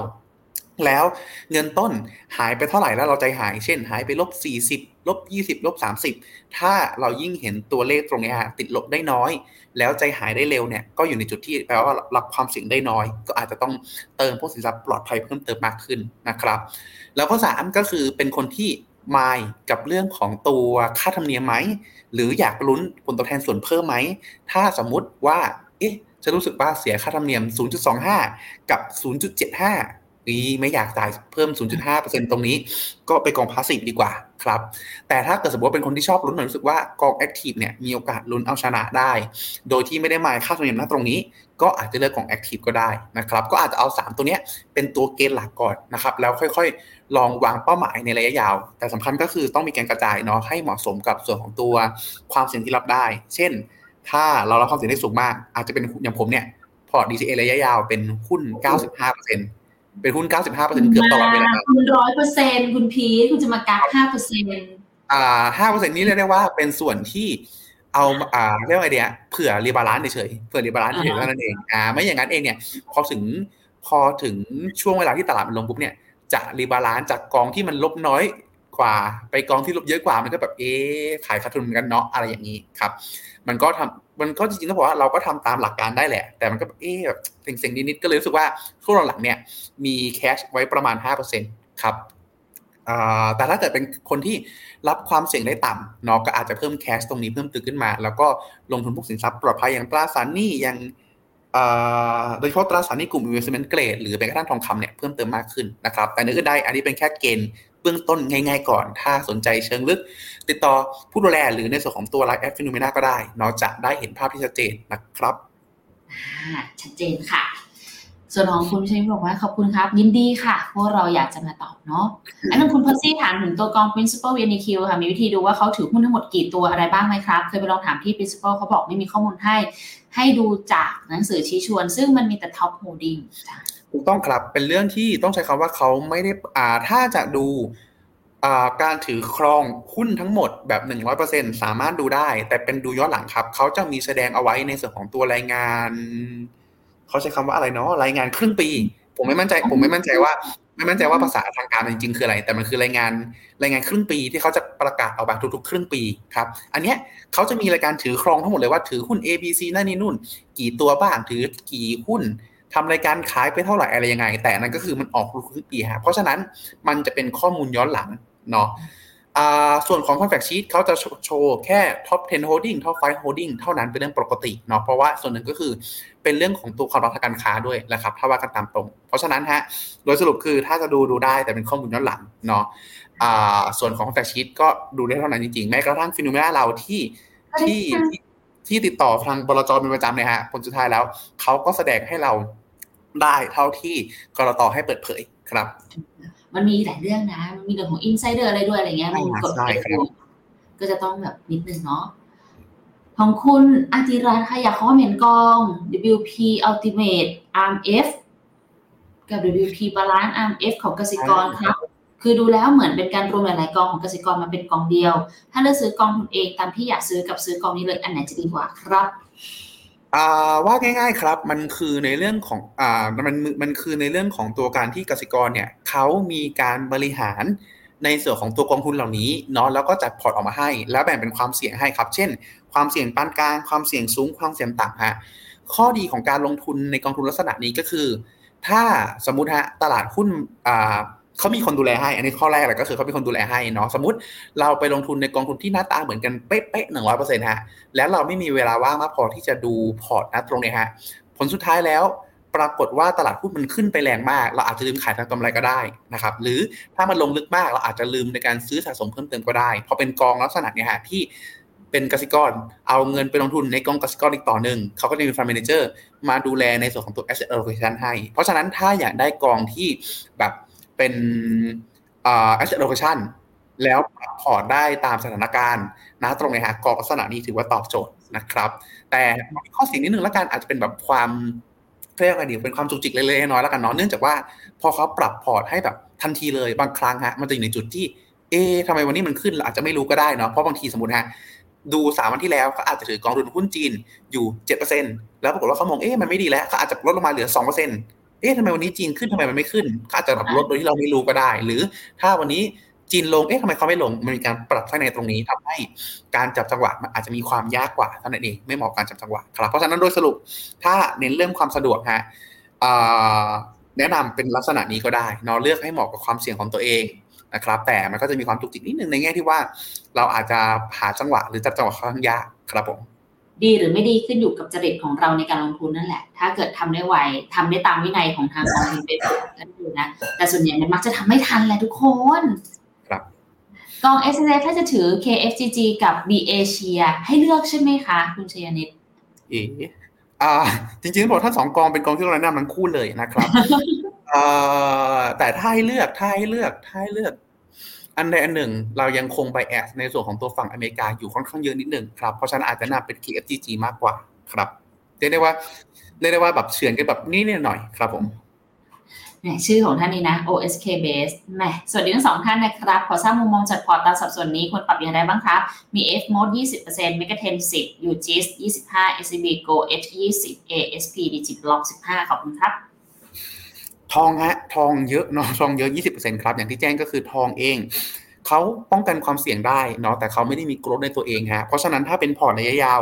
แล้วเงินต้นหายไปเท่าไหร่แล้วเราใจหาย เช่น หายไปลบ 40ลบ20ลบ30 ถ้าเรายิ่งเห็นตัวเลขตรงนี้ติดลบได้น้อย แล้วใจหายได้เร็วเนี่ยก็อยู่ในจุดที่แปลว่ารับความเสี่ยงได้น้อย ก็อาจจะต้องเติมพวกสินทรัพย์ปลอดภัยเพิ่มเติมมากขึ้นนะครับ แล้วข้อสามก็คือเป็นคนที่มายกับเรื่องของตัวค่าธรรมเนียมไหม หรืออยากลุ้นผลตอบแทนส่วนเพิ่มไหม ถ้าสมมุติว่า เอ๊ะ จะรู้สึกว่าเสียค่าธรรมเนียม 0.25 กับ 0.75 นี่ไม่อยากจ่ายเพิ่ม 0.5%ตรงนี้ ก็ไปกอง passive ดีกว่าครับ แต่ถ้าเกิดสมมติว่าเป็นคนที่ชอบลุ้นหน่อยรู้สึกว่ากอง active เนี่ยมีโอกาสลุ้นเอาชนะได้ โดยที่ไม่ได้หมายค่าธรรมเนียมณตรงนี้ ก็อาจจะเลือกกอง active ก็ได้นะครับ ก็อาจจะเอา 3 ตัวเนี้เป็นตัวเกณฑ์หลักก่อนนะครับ แล้วค่อยๆ ลองวางเป้าหมายในระยะยาว แต่สำคัญก็คือต้องมีการกระจายเนาะให้เหมาะสมกับส่วนของตัวความเสี่ยงที่รับได้ เช่น ถ้าเรารับความเสี่ยงได้สูงมาก อาจจะเป็นอย่างผมเนี่ยพอร์ต DCA ระยะยาวเป็นหุ้น 95% เป็นหุ้น 95%เกือบตลอดเวลาคุณร้อยเปอร์เซ็นคุณพีทคุณจะมากัก5%เปอร์เซ็นอ่าห้าเปอร์เซ็นนี้เรียกได้ว่าเป็นส่วนที่เอาอ่าเรียกว่าไอเดียเผื่อ rebalance เฉยเผื่อ rebalance เฉยเท่านั้นเองอ่าไม่อย่างนั้นเองเนี่ย พอถึงพอถึงช่วงเวลาที่ตลาดมันลงปุ๊บเนี่ยจะ rebalance จากกองที่มันลบน้อยกว่า ไปกองที่ลบเยอะกว่ามันก็แบบเอ๊ขายขาดทุนกันเนาะอะไรอย่างนี้ครับ มันก็ทำ มันก็จริงๆต้องบอกว่าเราก็ทำตามหลักการได้แหละ แต่มันก็เอ๊แบบเซ็งๆนิดๆก็เลยรู้สึกว่าช่วงหลังๆเนี่ย มีแคชไว้ประมาณ5%ครับแต่ถ้าเกิดเป็นคนที่รับความเสี่ยงได้ต่ำเนาะก็อาจจะเพิ่มแคชตรงนี้เพิ่มตึกขึ้นมา แล้วก็ลงทุนพวกสินทรัพย์ปลอดภัยอย่างตราสารหนี้อย่างโดยเฉพาะตราสารหนี้กลุ่ม investment grade หรือแม้กระทั่งทองคำเนี่ยเพิ่มเติมมากขึ้นนะครับ แต่เนึกได้อันนี้เป็นแค่เกณฑ์ เบื้องต้นง่ายๆก่อน ถ้าสนใจเชิงลึก ติดต่อผู้ดูแลหรือในส่วนของตัว LINE@ FINNOMENA ก็ได้ เนาะจะได้เห็นภาพที่ชัดเจนนะครับชัดเจนค่ะ ส่วนของคุณชนิบอกว่าขอบคุณครับ ยินดีค่ะ พวกเราอยากจะมาตอบเนาะอันนั้นคุณพัซซี่ถามถึงตัวกอง principal VNQ ค่ะ มีวิธีดูว่าเขาถือหุ้นทั้งหมดกี่ตัวอะไรบ้างไหมครับ เคยไปลองถามที่ principal เขาบอกไม่มีข้อมูลให้ ให้ดูจากหนังสือชี้ชวน ซึ่งมันมีแต่ top holding ถูกต้องครับเป็นเรื่องที่ต้องใช้คำว่าเขาไม่ได้อ่าถ้าจะดูการถือครองหุ้นทั้งหมดแบบ 100%สามารถดูได้ แต่เป็นดูย้อนหลังครับ เขาจะมีแสดงเอาไว้ในส่วนของตัวรายงาน เขาใช้คำว่าอะไรเนาะรายงานครึ่งปี ผมไม่มั่นใจ ผมไม่มั่นใจว่า ไม่มั่นใจว่าภาษาทางการจริงๆคืออะไร แต่มันคือรายงานรายงานครึ่งปีที่เขาจะประกาศออกมาทุกๆ ครึ่งปีครับ อันเนี้ยเขาจะมีรายการถือครองทั้งหมดเลยว่าถือหุ้น A B C นั่นนี่นู่น กี่ตัวบ้างถือกี่หุ้นทำรายการขายไปเท่าไหร่อะไรยังไง แต่นั้นก็คือมันออกทุกปีฮะเพราะฉะนั้นมันจะเป็นข้อมูลย้อนหลังเนาะส่วนของ contract sheet เขาจะโชว์แค่ top 10 holding top 5 holding เท่านั้นเป็นเรื่องปกติเนาะเพราะว่าส่วนหนึ่งก็คือ เป็นเรื่องของตัวความรักทางการค้าด้วยนะครับ ถ้าว่ากันตามตรง เพราะฉะนั้นฮะโดยสรุปคือถ้าจะดูดูได้แต่เป็นข้อมูลย้อนหลังเนาะส่วนของ contract sheet ก็ดูได้เท่านั้นจริงๆ แม้กระทั่งฟิโนเมนาเราที่ที่ที่ติดต่อทางบลจเป็นประจำเนี่ยฮะผลสุดท้ายแล้วเขาก็แสดงให้เราได้เท่าที่กรตให้เปิดเผยครับ มันมีหลายเรื่องนะ มันมีเรื่องของอินไซเดอร์อะไรด้วยอะไรเงี้ยมันกดไปก็จะต้องแบบนิดนึงเนาะ ของคุณอาจิรัตค่ะอยากคอมเมนกอง WP Ultimate RMF กับ WP Balance RMF ของกสิกรครับ คือดูแล้วเหมือนเป็นการรวมหลาย ๆ กองของกสิกรมาเป็นกองเดียว ถ้าเลือกซื้อกองทุนเองตามที่อยากซื้อกับซื้อกองนี้เลยอันไหนจะดีกว่าครับว่าง่ายๆครับมันคือในเรื่องของอ่ามันมันคือในเรื่องของตัวการที่กสิกรเนี่ยเขามีการบริหาร ในส่วนของตัวกองทุนเหล่านี้เนาะแล้วก็จัดพอร์ตออกมาให้ แล้วแบ่งเป็นความเสี่ยงให้ครับ เช่น ความเสี่ยงปานกลาง ความเสี่ยงสูง ความเสี่ยงต่ำฮะข้อดีของการลงทุนในกองทุนลักษณะนี้ก็คือ ถ้าสมมติฮะตลาดหุ้นอ่าเขามีคนดูแลให้ อันนี้ข้อแรกเลยก็คือเขามีคนดูแลให้เนาะสมมติเราไปลงทุนในกองทุนที่หน้าตาเหมือนกันเป๊ะๆหนึ่งร้อยเปอร์เซ็นต์ฮะแล้วเราไม่มีเวลาว่างมากพอที่จะดูพอร์ตนะตรงนี้ฮะผลสุดท้ายแล้ว ปรากฏว่าตลาดหุ้นมันขึ้นไปแรงมาก เราอาจจะลืมขายทำกำไรก็ได้นะครับ หรือถ้ามันลงลึกมากเราอาจจะลืมในการซื้อสะสมเพิ่มเติมก็ได้พอเป็นกองลักษณะเนี้ยฮะที่เป็นกสิกร เอาเงินไปลงทุนในกองกสิกรอีกต่อหนึ่ง เขาก็จะมี fund managerมาดูแลในส่วนของตัว asset allocation ให้ เพราะฉะนั้นถ้าอยากได้กองที่แบบเป็นอ่า asset allocation แล้วพอร์ตได้ตามสถานการณ์นะตรงนี้ฮะกองลักษณะนี้ถือว่าตอบโจทย์นะครับ แต่ข้อเสียนิดนึงแล้วกันอาจจะเป็นแบบความ เรียกอะไรดีเป็นความจุกจิกเล็กๆน้อยๆแล้วกันเนาะเนื่องจากว่าพอเขาปรับพอร์ตให้แบบทันทีเลยบางครั้งฮะมันจะอยู่ในจุดที่ เอ๊ทำไมวันนี้มันขึ้นเราอาจจะไม่รู้ก็ได้เนาะเพราะบางทีสมมติฮะดูสามวันที่แล้วเขาอาจจะถือกองทุนหุ้นจีนอยู่เจ็ดเปอร์เซ็นแล้วปรากฏว่าเขามองเอ๊ะมันไม่ดีแล้วเขาอาจจะลดลงมาเหลือสองเปอร์เซ็นเอ๊ะทำไมวันนี้จีนขึ้นทำไมมันไม่ขึ้นเขาอาจจะแบบลดโดยที่เราไม่รู้ก็ได้ หรือถ้าวันนี้ จีนลง เอ๊ะทำไมเขาไม่ลง มันมีการปรับข้างในตรงนี้ทำให้การจับจังหวะมันอาจจะมีความยากกว่าเท่านั้นเองไม่เหมาะการจับจังหวะครับ เพราะฉะนั้นโดยสรุปถ้าเน้นเรื่องความสะดวกฮะแนะนำเป็นลักษณะนี้ก็ได้นาะเลือกให้เหมาะกับความเสี่ยงของตัวเองนะครับ แต่มันก็จะมีความจุกจิกนิดนึงในแง่ที่ว่า เราอาจจะหาจังหวะหรือจับจังหวะค่อนข้างยากครับผมดีหรือไม่ดีขึ้นอยู่กับจริตของเราในการลงทุนนั่นแหละ ถ้าเกิดทำได้ไวทำได้ตามวินัยของทางกองทุนเป็นก็ดีนะ แต่ส่วนใหญ่มันมักจะทำไม่ทันแหละทุกคน กอง S S ถ้าจะถือ KFGG กับ B Asia ให้เลือกใช่ไหมคะ คุณชยนิตเอ๋อ่า จริงๆต้องบอกทั้งสองกองเป็นกองที่เราแนะนำทั้งคู่เลยนะครับเอ่อแต่ถ้าให้เลือกถ้าให้เลือกถ้าให้เลือก อันใดอันหนึ่ง เรายังคงไปแอดในส่วนของตัวฝั่งอเมริกาอยู่ค่อนข้างเยอะนิดหนึ่งครับ เพราะฉะนั้นอาจจะนำเป็น KFGG มากกว่าครับเรียกได้ว่าเรียกได้ว่าแบบเฉือนกันแบบนี่นิดหน่อยครับผมแหม ชื่อของท่านนี้นะ OSK base แหมสวัสดีทั้งสองท่านนะครับ ขอทราบมุมมองจากพอร์ตตามสัดส่วนนี้ควรปรับอย่างไรบ้างครับ มี F mode 20% Megaten 10 UGIS 25 SCB Go H 20 ASP Digiblock 15 ขอบคุณครับ ทองฮะ ทองเยอะเนาะทองเยอะ 20%ครับ อย่างที่แจ้งก็คือทองเองเขาป้องกันความเสี่ยงได้เนาะแต่เขาไม่ได้มีกรดในตัวเองฮะเพราะฉะนั้นถ้าเป็นพอร์ตระยะยาว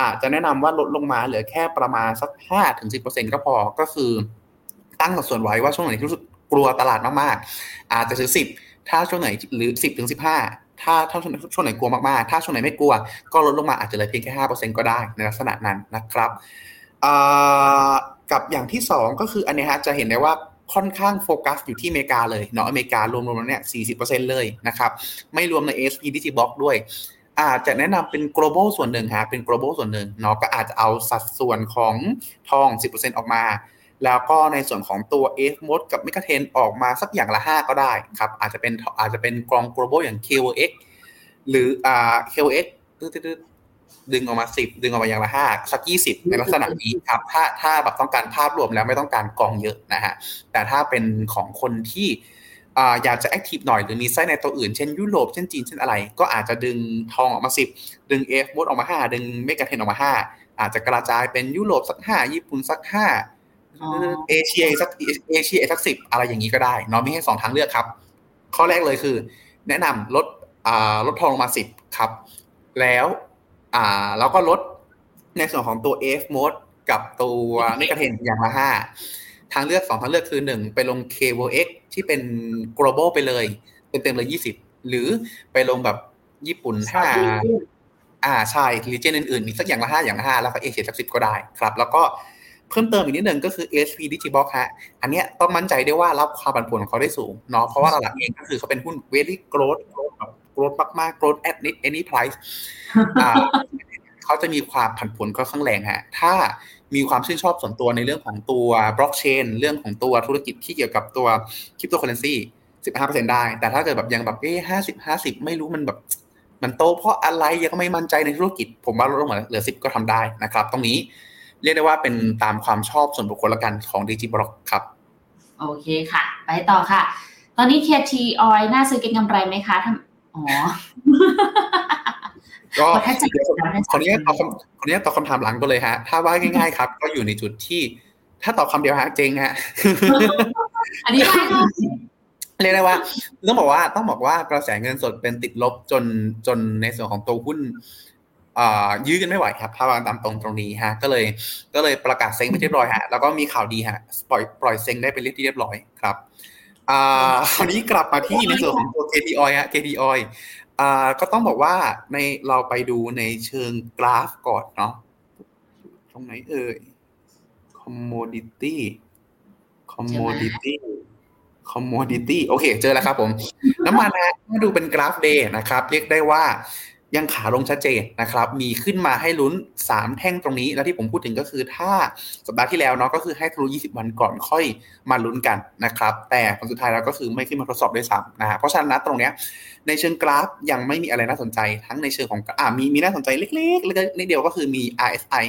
อาจจะแนะนำว่าลดลงมาเหลือแค่ประมาณสัก5-10%ก็พอก็คือ ตั้งสัดส่วนไว้ว่าช่วงไหนที่รู้สึกกลัวตลาดมากๆ อาจจะถือสิบถ้าช่วงไหนหรือสิบถึงสิบห้าถ้าถ้าช่วงไหนกลัวมากๆ ถ้าช่วงไหนไม่กลัว ก็ลดลงมาอาจจะเหลือเพียงแค่ห้าเปอร์เซ็นก็ได้ในลักษณะนั้นนะครับกับอย่างที่สองก็คืออันนี้ฮะจะเห็นได้ว่าค่อนข้างโฟกัสอยู่ที่อเมริกาเลยเนาะอเมริการวมๆแล้วเนี่ยสี่สิบเปอร์เซ็นเลยนะครับ ไม่รวมใน SP Digiblock ด้วย อาจจะแนะนำเป็น global ส่วนหนึ่งฮะเป็น global ส่วนหนึ่งเนาะก็อาจจะเอาสัดส่วนของทอง 10%ออกมา แล้วก็ในส่วนของตัว F mode กับ Mega 10ออกมาสักอย่างละ 5 ก็ได้ครับ อาจจะเป็นอาจจะเป็นกอง global อย่าง KOX หรืออ่า KOX ดึงออกมา 10 ดึงออกมาอย่างละ 5 สัก 20 ในลักษณะนี้ครับ ถ้าถ้าแบบต้องการภาพรวมแล้วไม่ต้องการกองเยอะนะฮะ แต่ถ้าเป็นของคนที่อยากจะแอคทีฟหน่อยหรือมีไส้ในตัวอื่นเช่นยุโรปเช่นจีนเช่นอะไร ก็อาจจะดึงทองออกมา 10 ดึง F mode ออกมา 5 ดึงเมกะเทนออกมา 5 อาจจะกระจายเป็นยุโรปสัก 5 ญี่ปุ่นสัก 5 เอเชียสักเอเชียสักสิบอะไรอย่างนี้ก็ได้เนาะมีให้สองทางเลือกครับ ข้อแรกเลยคือ แนะนำลดอ่าลดทองลงมาสิบครับ แล้วอ่าแล้วก็ลดในส่วนของตัว F mode กับตัวนิกเทนอย่างละห้าทางเลือกสองทางเลือกคือหนึ่งไปลง KVX ที่เป็น global ไปเลยเต็มๆเลยยี่สิบหรือไปลงแบบญี่ปุ่นห้าอ่าใช่รีเจนอื่นๆอีกสักอย่างละห้าอย่างละห้าแล้วก็เอเชียสักสิบก็ได้ครับ แล้วก็ เพิ่มเติมอีกนิดหนึ่งก็คือ ASP DIGIBLOC ฮะ อันเนี้ยต้องมั่นใจได้ว่ารับความผันผวนของเขาได้สูงเนาะ เพราะว่าหลักเองก็คือเขาเป็นหุ้น very growth growth แบบ growth มากๆ growth at any price เขาจะมีความผันผวนค่อนข้างแรงฮะ ถ้ามีความชื่นชอบส่วนตัวในเรื่องของตัวบล็อกเชนเรื่องของตัวธุรกิจที่เกี่ยวกับตัวคริปโตเคอเรนซีสิบห้าเปอร์เซ็นได้ แต่ถ้าเกิดแบบยังแบบเอ้ห้าสิบห้าสิบไม่รู้มันแบบ มันโตเพราะอะไรยังไม่มั่นใจในธุรกิจ ผมว่าลดลงมาเหลือสิบก็ทำได้นะครับ ตรงนี้ เรียกได้ว่าเป็นตามความชอบส่วนบุคคลละกันของดิจิบล็อกครับ โอเคค่ะ ไปต่อค่ะ ตอนนี้เทียทีออยน่าซื้อเก็งกำไรไหมคะทำอ๋อก็ขออนุญาตตอบขออนุญาตตอบคำถามหลังไปเลยฮะ ถ้าว่าง่ายๆครับ ก็อยู่ในจุดที่ ถ้าตอบคำเดียวฮะเจงฮะอันนี้ได้เรียกได้ว่าต้องบอกว่าต้องบอกว่ากระแสเงินสดเป็นติดลบจนจนในส่วนของตัวหุ้น ยื้อกันไม่ไหวครับภาพตามตรงตรงนี้ฮะก็เลยก็เลยประกาศเซ็งไปเรียบร้อยฮะแล้วก็มีข่าวดีฮะปล่อยปล่อยเซ็งได้เป็นเรียบร้อยครับอ่าคราวนี้กลับมาที่ในส่วนของตัว KTOI ฮะ KTOI อ่าก็ต้องบอกว่าในเราไปดูในเชิงกราฟก่อนเนาะตรงไหนเอ่ย commodity commodity commodity โอเค เจอแล้วครับผม น้ำมันนะมาดูเป็นกราฟเดย์นะครับ เรียกได้ว่า ยังขาลงชัดเจนนะครับ มีขึ้นมาให้ลุ้น 3 แท่งตรงนี้ แล้วที่ผมพูดถึงก็คือถ้าสัปดาห์ที่แล้วเนาะก็คือให้ทะลุ 20 วันก่อนค่อยมาลุ้นกันนะครับ แต่ผลสุดท้ายแล้วก็คือไม่ขึ้นมาทดสอบด้วยซ้ำนะฮะเพราะฉะนั้นนะตรงเนี้ยในเชิงกราฟยังไม่มีอะไรน่าสนใจ ทั้งในเชิงของอ่ามีมีน่าสนใจเล็กๆเล็กนิดเดียวก็คือมี RSI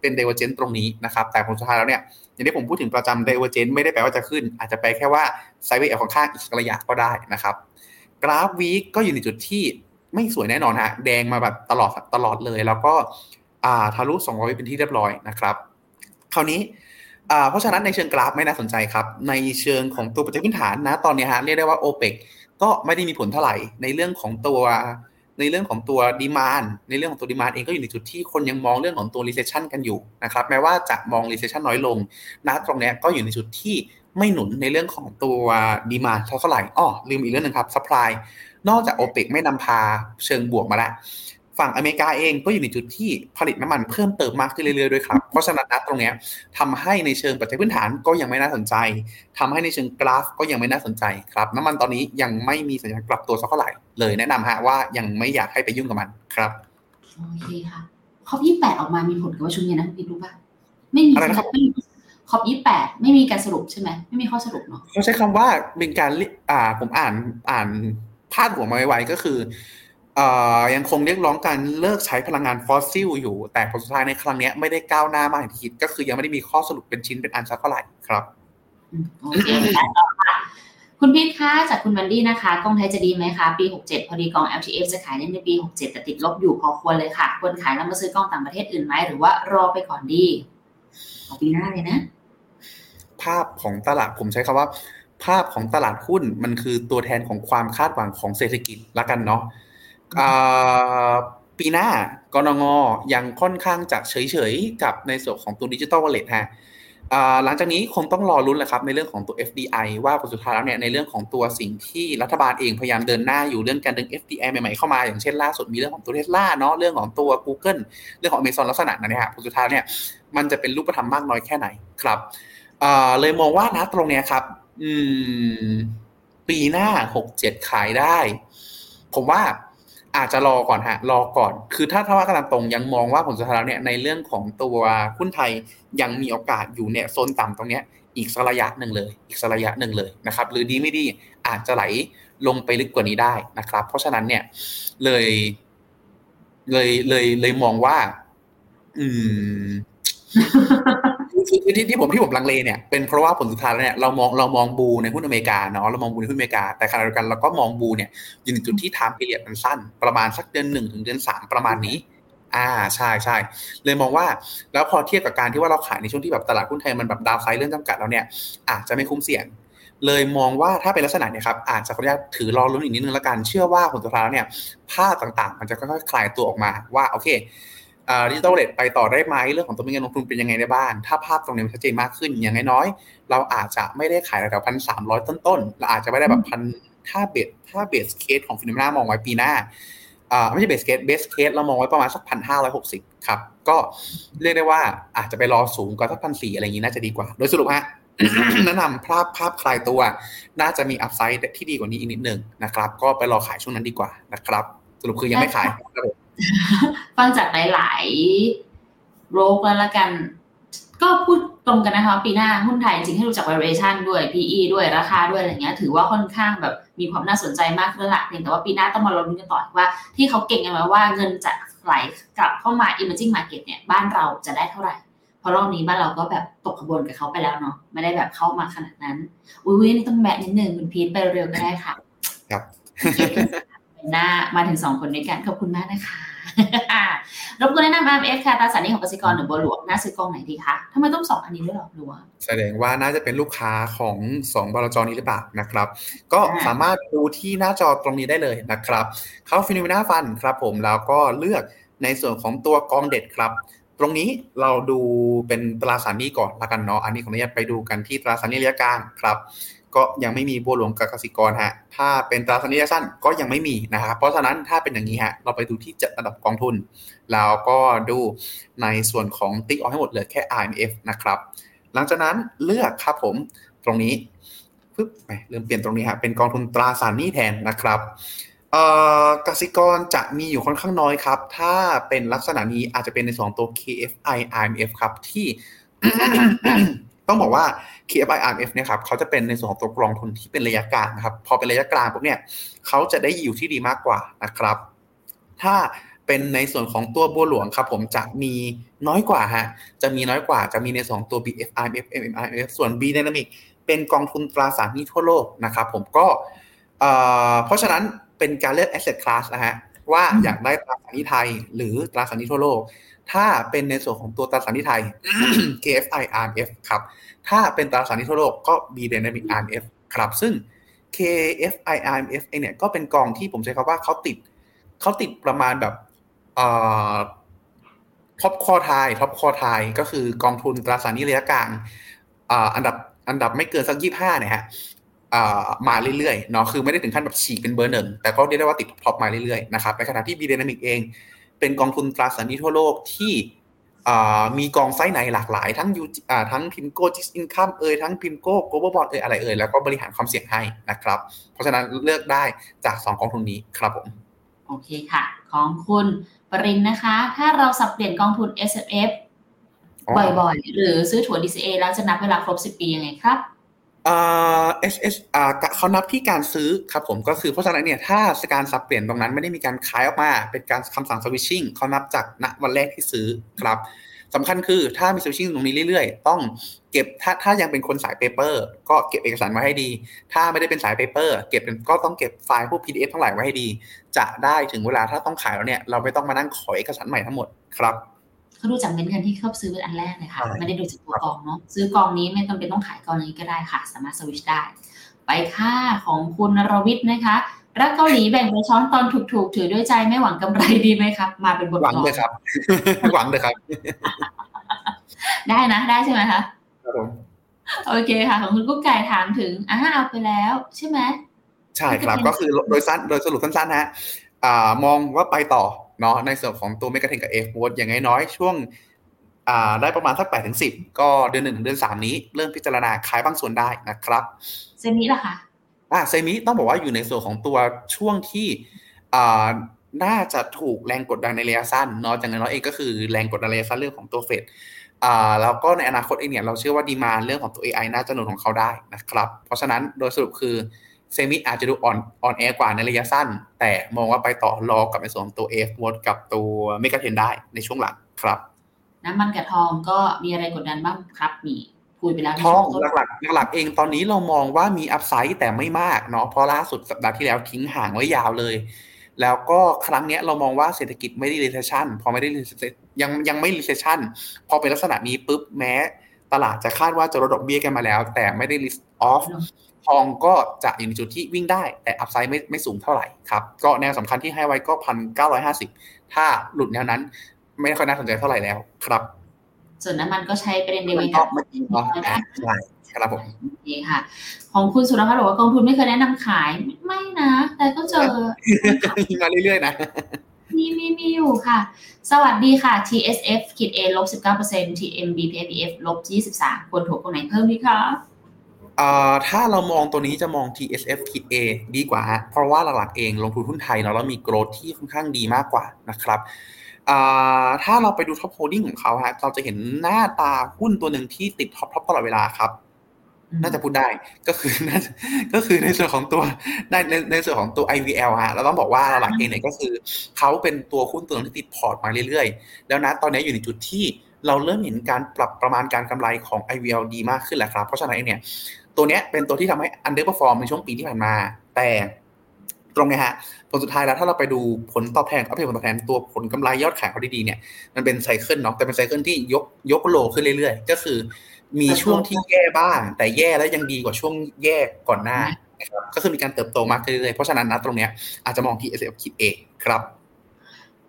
เป็น divergence ตรงนี้นะครับ แต่ผลสุดท้ายแล้วเนี่ยอย่างที่ผมพูดถึงประจำ divergence ไม่ได้แปลว่าจะขึ้น อาจจะแปลแค่ว่าไซด์เวย์ของข้างอีกระยะก็ได้นะครับกราฟวีก็อยู่ในจุดที่ ไม่สวยแน่นอนฮะแดงมาแบบตลอดตลอดเลย แล้วก็ทะลุ200เป็นที่เรียบร้อยนะครับคราวนี้เพราะฉะนั้นในเชิงกราฟไม่น่าสนใจครับ ในเชิงของตัวปัจจัยพื้นฐานนะตอนนี้ฮะเรียกได้ว่าโอเปกก็ไม่ได้มีผลเท่าไหร่ในเรื่องของตัวในเรื่องของตัว demand ในเรื่องของตัว demand เองก็อยู่ในจุดที่คนยังมองเรื่องของตัว recession กันอยู่นะครับแม้ว่าจะมอง recession น้อยลงนะตรงนี้ก็อยู่ในจุดที่ไม่หนุนในเรื่องของตัวดีมานเท่าไหร่อ้อลืมอีกเรื่องหนึ่งครับสป라이 นอกจากโอเปกไม่นำพาเชิงบวกมาแล้วฝั่งอเมริกาเองก็อยู่ในจุดที่ผลิตน้ำมันเพิ่มเติมมากขึ้นเรื่อยๆด้วยครับ เพราะฉะนั้นนะตรงนี้ทำให้ในเชิงปัจจัยพื้นฐานก็ยังไม่น่าสนใจทำให้ในเชิงกราฟก็ยังไม่น่าสนใจครับน้ำมันตอนนี้ยังไม่มีสัญญาณกลับตัวสักเท่าไหร่เลยแนะนำฮะว่ายังไม่อยากให้ไปยุ่งกับมันครับโอเคค่ะคอปยี่แปดออกมามีผลกับว่าชุดนี้นะพี่รู้ป่ะไม่มีอะไรนะครับ COP ยี่แปดไม่มีการสรุปใช่ไหมไม่มีข้อสรุปเนาะเขาใช้คำว่าเป็นการอ่าผมอ่านอ่าน พาดหัวมาไว้ก็คือยังคงเรียกร้องการเลิกใช้พลังงานฟอสซิลอยู่ แต่ผลสุดท้ายในครั้งนี้ไม่ได้ก้าวหน้ามากอย่างที่คิด ก็คือยังไม่ได้มีข้อสรุปเป็นชิ้นเป็นอันสักเท่าไหร่ครับโอเคค่ะคุณพีทคะจากคุณวันดี้นะคะกองไทยจะดีไหมคะ ปี 67 พอดีกอง LTF จะขายในปี 67 แต่ติดลบอยู่พอควรเลยค่ะ ควรขายแล้วมาซื้อกองต่างประเทศอื่นไหมหรือว่ารอไปก่อนดีเอาปีหน้าเลยนะ ภาพของตลาดผมใช้คำว่า ภาพของตลาดหุ้นมันคือตัวแทนของความคาดหวังของเศรษฐกิจละกันเนาะปีหน้ากรงงยังค่อนข้างจะเฉยๆ กับในส่วนของตัวดิจิตอลวอลเล็ตฮะหลังจากนี้คงต้องรอรุ้นแหละครับในเรื่องของตัว FDI ว่าผลสุดท้ายแล้วเนี่ยในเรื่องของตัวสิ่งที่รัฐบาลเองพยายามเดินหน้าอยู่เรื่องการดึง FDI ใหม่ๆเข้ามาอย่างเช่นล่าสุดมีเรื่องของตัวเทสลาเนาะเรื่องของตัว Google เรื่องของ Amazon ลักษณะนั้นเนี่ยผลสุดท้ายเนี่ยมันจะเป็นรูปธรรมมากน้อยแค่ไหนครับเลยมองว่านะตรงเนี้ยครับ ปีหน้าหกเจ็ดขายได้ ผมว่าอาจจะรอก่อนฮะ รอก่อน คือถ้าถ้าว่ากำลังตรงยังมองว่าผลสุดท้ายเนี่ยในเรื่องของตัวหุ้นไทยยังมีโอกาสอยู่เนี่ยโซนต่ำตรงเนี้ยอีกสักระยะหนึ่งเลย อีกสักระยะหนึ่งเลยนะครับ หรือดีไม่ดีอาจจะไหลลงไปลึกกว่านี้ได้นะครับ เพราะฉะนั้นเนี่ย เลย เลยเลยเลยมองว่า อืม คือที่ที่ผมที่ผมลังเลเนี่ยเป็นเพราะว่าผลสุดท้ายเนี่ยเรามองเรามองบูในหุ้นอเมริกาเนาะเรามองบูในหุ้นอเมริกาแต่ขณะเดียวกันเราก็มองบูเนี่ยอยู่ในจุดที่ไทม์พีเรียดมันสั้น ประมาณสักเดือนหนึ่งถึงเดือนสามประมาณนี้ อ่าใช่ใช่เลยมองว่าแล้วพอเทียบกับการที่ว่าเราขายในช่วงที่แบบตลาดหุ้นไทยมันแบบดาวไซด์เรื่องจำกัดแล้วเนี่ยอาจจะไม่คุ้มเสี่ยงเลยมองว่าถ้าเป็นลักษณะเนี่ยครับอาจจะขออนุญาตถือรอลุ้นอีกนิดนึงแล้วกันเชื่อว่าผลสุดท้ายแล้วเนี่ยภาพต่างๆ มันจะค่อยๆคลายตัวออกมาว่าโอเค digital wallet ไปต่อได้ไหมเรื่องของตัวเงินลงทุนเป็นยังไงได้บ้าง ถ้าภาพตรงนี้มันชัดเจนมากขึ้น อย่างน้อยๆเราอาจจะไม่ได้ขายระดับพันสามร้อยต้นๆเราอาจจะไม่ได้แบบพันถ้า base ถ้า base case ของ FINNOMENA มองไว้ปีหน้าอ่าไม่ใช่ base case base case เรามองไว้ประมาณสักพันห้าร้อยหกสิบครับ ก็เรียกได้ว่าอาจจะไปรอสูงกว่าสักพันสี่อะไรอย่างนี้น่าจะดีกว่า โดยสรุปฮะแนะนำภาพภาพคลายตัว น่าจะมีอัพไซด์ที่ดีกว่านี้อีกนิดนึงนะครับ ก็ไปรอขายช่วงนั้นดีกว่านะครับ สรุปคือยังไม่ขายครับผม ฟังจากหลายๆโรคแล้วละกัน ก็พูดตรงกันนะคะ ปีหน้าหุ้นไทยจริงให้รู้จัก valuation ด้วย PE ด้วยราคาด้วยอะไรเงี้ย ถือว่าค่อนข้างแบบมีความน่าสนใจมากขึ้นละเพียงแต่ว่าปีหน้าต้องมาลุ้นกันต่อว่าที่เขาเก่งกันมาว่าเงินจะไหลกลับเข้ามา emerging market เนี่ยบ้านเราจะได้เท่าไหร่เพราะรอบนี้บ้านเราก็แบบตกขบวนกับเขาไปแล้วเนาะไม่ได้แบบเข้ามาขนาดนั้น อุ้ยนี่ต้องแบะนิดนึงคุณพีทไปเร็วก็ได้ค่ะ ครับ หน้ามาถึงสองคนด้วยกันขอบคุณมากนะคะรบกวนแนะนำ RMF ค่ะตราสารนี้ของกสิกรหรือบัวหลวงน่าซื้อกองไหนดีคะทำไมต้องสองอันนี้ด้วยหรอหรือว่าแสดงว่าน่าจะเป็นลูกค้าของสองบลจนี้หรือเปล่านะครับ ก็สามารถดูที่หน้าจอตรงนี้ได้เลยนะครับ เข้า FINNOMENA Fund ครับผมแล้วก็เลือกในส่วนของตัวกองเด็ดครับ ตรงนี้เราดูเป็นตราสารหนี้ก่อนละกันเนาะอันนี้ขออนุญาตไปดูกันที่ตราสารหนี้ระยะกลางครับ ก็ยังไม่มีบัวหลวงกับกสิกรฮะ ถ้าเป็นตราสารหนี้สั้นก็ยังไม่มีนะครับ เพราะฉะนั้นถ้าเป็นอย่างนี้ฮะ เราไปดูที่จัดระดับกองทุน แล้วก็ดูในส่วนของติ๊กออกให้หมดเลยแค่ RMF นะครับ หลังจากนั้นเลือกครับผมตรงนี้ปึ๊บไปเริ่มเปลี่ยนตรงนี้ฮะ เป็นกองทุนตราสารหนี้แทนนะครับกสิกรจะมีอยู่ค่อนข้างน้อยครับ ถ้าเป็นลักษณะนี้อาจจะเป็นในสองตัว KFI IMF ครับที่ ต้องบอกว่า KFI RMF เนี่ยครับเขาจะเป็นในส่วนของตัวกองทุนที่เป็นระยะกลางนะครับ พอเป็นระยะกลางปุ๊บเนี่ยเขาจะได้อยู่ที่ดีมากกว่านะครับ ถ้าเป็นในส่วนของตัวบัวหลวงครับผมจะมีน้อยกว่าฮะจะมีน้อยกว่าจะมีในสองตัว BF RMF MMRMF ส่วน B Dynamic เป็นกองทุนตราสารหนี้ทั่วโลกนะครับผมก็เพราะฉะนั้นเป็นการเลือก asset class นะฮะว่าอยากได้ตราสารหนี้ไทย หรือตราสารหนี้ทั่วโลก ถ้าเป็นในส่วนของตัวตราสารหนี้ไทย KFIRF ครับ ถ้าเป็นตราสารหนี้ทั่วโลกก็ B Dynamic R F ครับ ซึ่ง KFIRF เองเนี่ยก็เป็นกองที่ผมใช้คำว่าเขาติดเขาติดประมาณแบบท็อปคอไทยท็อปคอไทยก็คือกองทุนตราสารหนี้ระยะกลางอันดับอันดับไม่เกินสักยี่ห้าเนี่ยฮะมาเรื่อยๆเนาะคือไม่ได้ถึงขั้นแบบฉีกเป็นเบอร์หนึ่งแต่ก็เรียกได้ว่าติดท็อปมาเรื่อยๆนะครับในขณะที่บีเดนามิกเอง เป็นกองทุนตราสารหนี้ทั่วโลกที่มีกองไส้ในหลากหลาย ทั้งยูทั้งพิมโก้จิสอินคัมเอ่ยทั้งพิมโก้โกลบอลบอลเอ่ยอะไรเอ่ยแล้วก็บริหารความเสี่ยงให้นะครับ เพราะฉะนั้นเลือกได้จาก 2 กองทุนนี้ครับผม โอเคค่ะ ของคุณปรินนะคะ ถ้าเราสับเปลี่ยนกองทุน S F บ่อยๆ หรือซื้อถั่ว DCA แล้วจะนับเวลาครบ 10 ปียังไงครับ เอ่อ SS อ่าเขานับที่การซื้อครับผมก็คือเพราะฉะนั้นเนี่ยถ้าการสับเปลี่ยนตรงนั้นไม่ได้มีการขายออกมาเป็นการคำสั่งสวิชชิ่งเขานับจากณวันแรกที่ซื้อครับสำคัญคือถ้ามีสวิชชิ่งตรงนี้เรื่อยๆ ต้องเก็บถ้าถ้ายังเป็นคนสายเปเปอร์ก็เก็บเอกสารไว้ให้ดี ถ้าไม่ได้เป็นสายเปเปอร์เก็บก็ต้องเก็บไฟล์พวก PDF ทั้งหลายไว้ให้ดี จะได้ถึงเวลาถ้าต้องขายแล้วเนี่ยเราไม่ต้องมานั่งขอเอกสารใหม่ทั้งหมดครับ เขาดูจากเม็ดเงินที่เข้าซื้อเป็นอันแรกเลยค่ะไม่ได้ดูจากตัวกองเนาะซื้อกองนี้ไม่จำเป็นต้องขายกองนี้ก็ได้ค่ะ สามารถสวิชได้ ไปค่าของคุณนรวิทย์นะคะรักเกาหลีแบ่งไปช้อนตอนถูกๆ ถือด้วยใจไม่หวังกำไรดีไหมครับ มาเป็นบทหวังเลยครับ หวังเลยครับ ได้นะ ได้ใช่ไหมคะครับผมโอเคค่ะ ของคุณกุ๊กไก่ถามถึงอ่าเอาไปแล้ว ใช่ไหมใช่ครับก็คือโดยสั้นโดยสรุปสั้นๆนะอ่ามองว่าไปต่อ เนาะในส่วนของตัว MEGA 10กับเอฟวออย่างน้อยช่วงอ่าได้ประมาณสักแปดถึงสิบก็เดือนหนึ่งถึงเดือนสามนี้ เริ่มพิจารณาขายบางส่วนได้นะครับ semi ล่ะคะอ่า semi ต้องบอกว่าอยู่ในส่วนของตัวช่วงที่อ่าน่าจะถูกแรงกดดันในระยะสั้นเนาะจากนั้นเราเองก็คือแรงกดดันระยะสั้นเรื่องของตัวเฟดอ่าแล้วก็ในอนาคตเองเนี่ยเราเชื่อว่า demand เรื่องของตัว AI น่าจะหนุนของเขาได้นะครับ เพราะฉะนั้นโดยสรุปคือ semi อาจจะดูอ่อนอ่อนแอกว่าในระยะสั้น แต่มองว่าไปต่อรอกับในส่วนของตัวเอฟวดกับตัว MEGA 10ได้ในช่วงหลังครับน้ำมันกับทองก็มีอะไรกดดันบ้างครับมีคุยไปแล้วทองหลักๆหลักๆเองตอนนี้เรามองว่ามี upside แต่ไม่มากเนาะเพราะล่าสุดสัปดาห์ที่แล้วทิ้งห่างไว้ยาวเลย แล้วก็ครั้งนี้เรามองว่าเศรษฐกิจไม่ได้ recession พอไม่ได้ยังยังไม่ recession พอเป็นลักษณะนี้ปุ๊บแม้ ตลาดจะคาดว่าจะลดดอกเบี้ยกันมาแล้ว แต่ไม่ได้ risk off ทองก็จะอยู่ในจุดที่วิ่งได้ แต่ upside ไม่ไม่สูงเท่าไหร่ครับ ก็แนวสำคัญที่ให้ไว้ก็พันเก้าร้อยห้าสิบถ้าหลุดแนวนั้น ไม่ค่อยน่าสนใจเท่าไหร่แล้วครับ ส่วนน้ำมันก็ใช้ประเด็นเดียวกันไม่จริงเนาะใช่ครับผมนี่ค่ะ ของคุณสุรพัฒน์บอกว่ากองทุนไม่เคยแนะนำขายไม่นะ แต่ก็เจอมาเรื่อยๆนะมีมีมีอยู่ค่ะ สวัสดีค่ะ TSF ขีด A ลบสิบเก้าเปอร์เซ็นต์ TMB PFF ลบยี่สิบสามควรถูกตรงไหนเพิ่มดีคะ ถ้าเรามองตัวนี้จะมอง TSF ขีด A ดีกว่า เพราะว่าหลักๆเองลงทุนหุ้นไทยเนาะแล้วมี growth ที่ค่อนข้างดีมากกว่านะครับถ้าเราไปดู top holding ของเขาฮะเราจะเห็นหน้าตาหุ้นตัวหนึ่งที่ติด top top ตลอดเวลาครับ น่าจะพูดได้ก็คือก็คือในส่วนของตัวในในในส่วนของตัว IVL ฮะเราต้องบอกว่าหลักเองเนี่ยก็คือเขาเป็นตัวหุ้นตัวนึงที่ติดพอร์ตมาเรื่อยๆ แล้วนะตอนนี้อยู่ในจุดที่เราเริ่มเห็นการปรับประมาณการกำไรของ IVL ดีมากขึ้นแล้วครับ เพราะฉะนั้นเนี่ย ตัวเนี้ยเป็นตัวที่ทำให้ underperform ในช่วงปีที่ผ่านมา แต่ตรงนี้ฮะผลสุดท้ายแล้วถ้าเราไปดูผลตอบแทนเอาเพียงผลตอบแทนตัวผลกำไรยอดขายเขาดีๆเนี่ยมันเป็น cycle เนาะแต่เป็น cycle ที่ยกยกโลขึ้นเรื่อยๆ ก็คือมีช่วงที่แย่บ้าง แต่แย่แล้วยังดีกว่าช่วงแย่ก่อนหน้านะครับก็คือมีการเติบโตมากขึ้นเรื่อยๆเพราะฉะนั้นนะตรงเนี้ยอาจจะมองที่ S F คิดเองครับ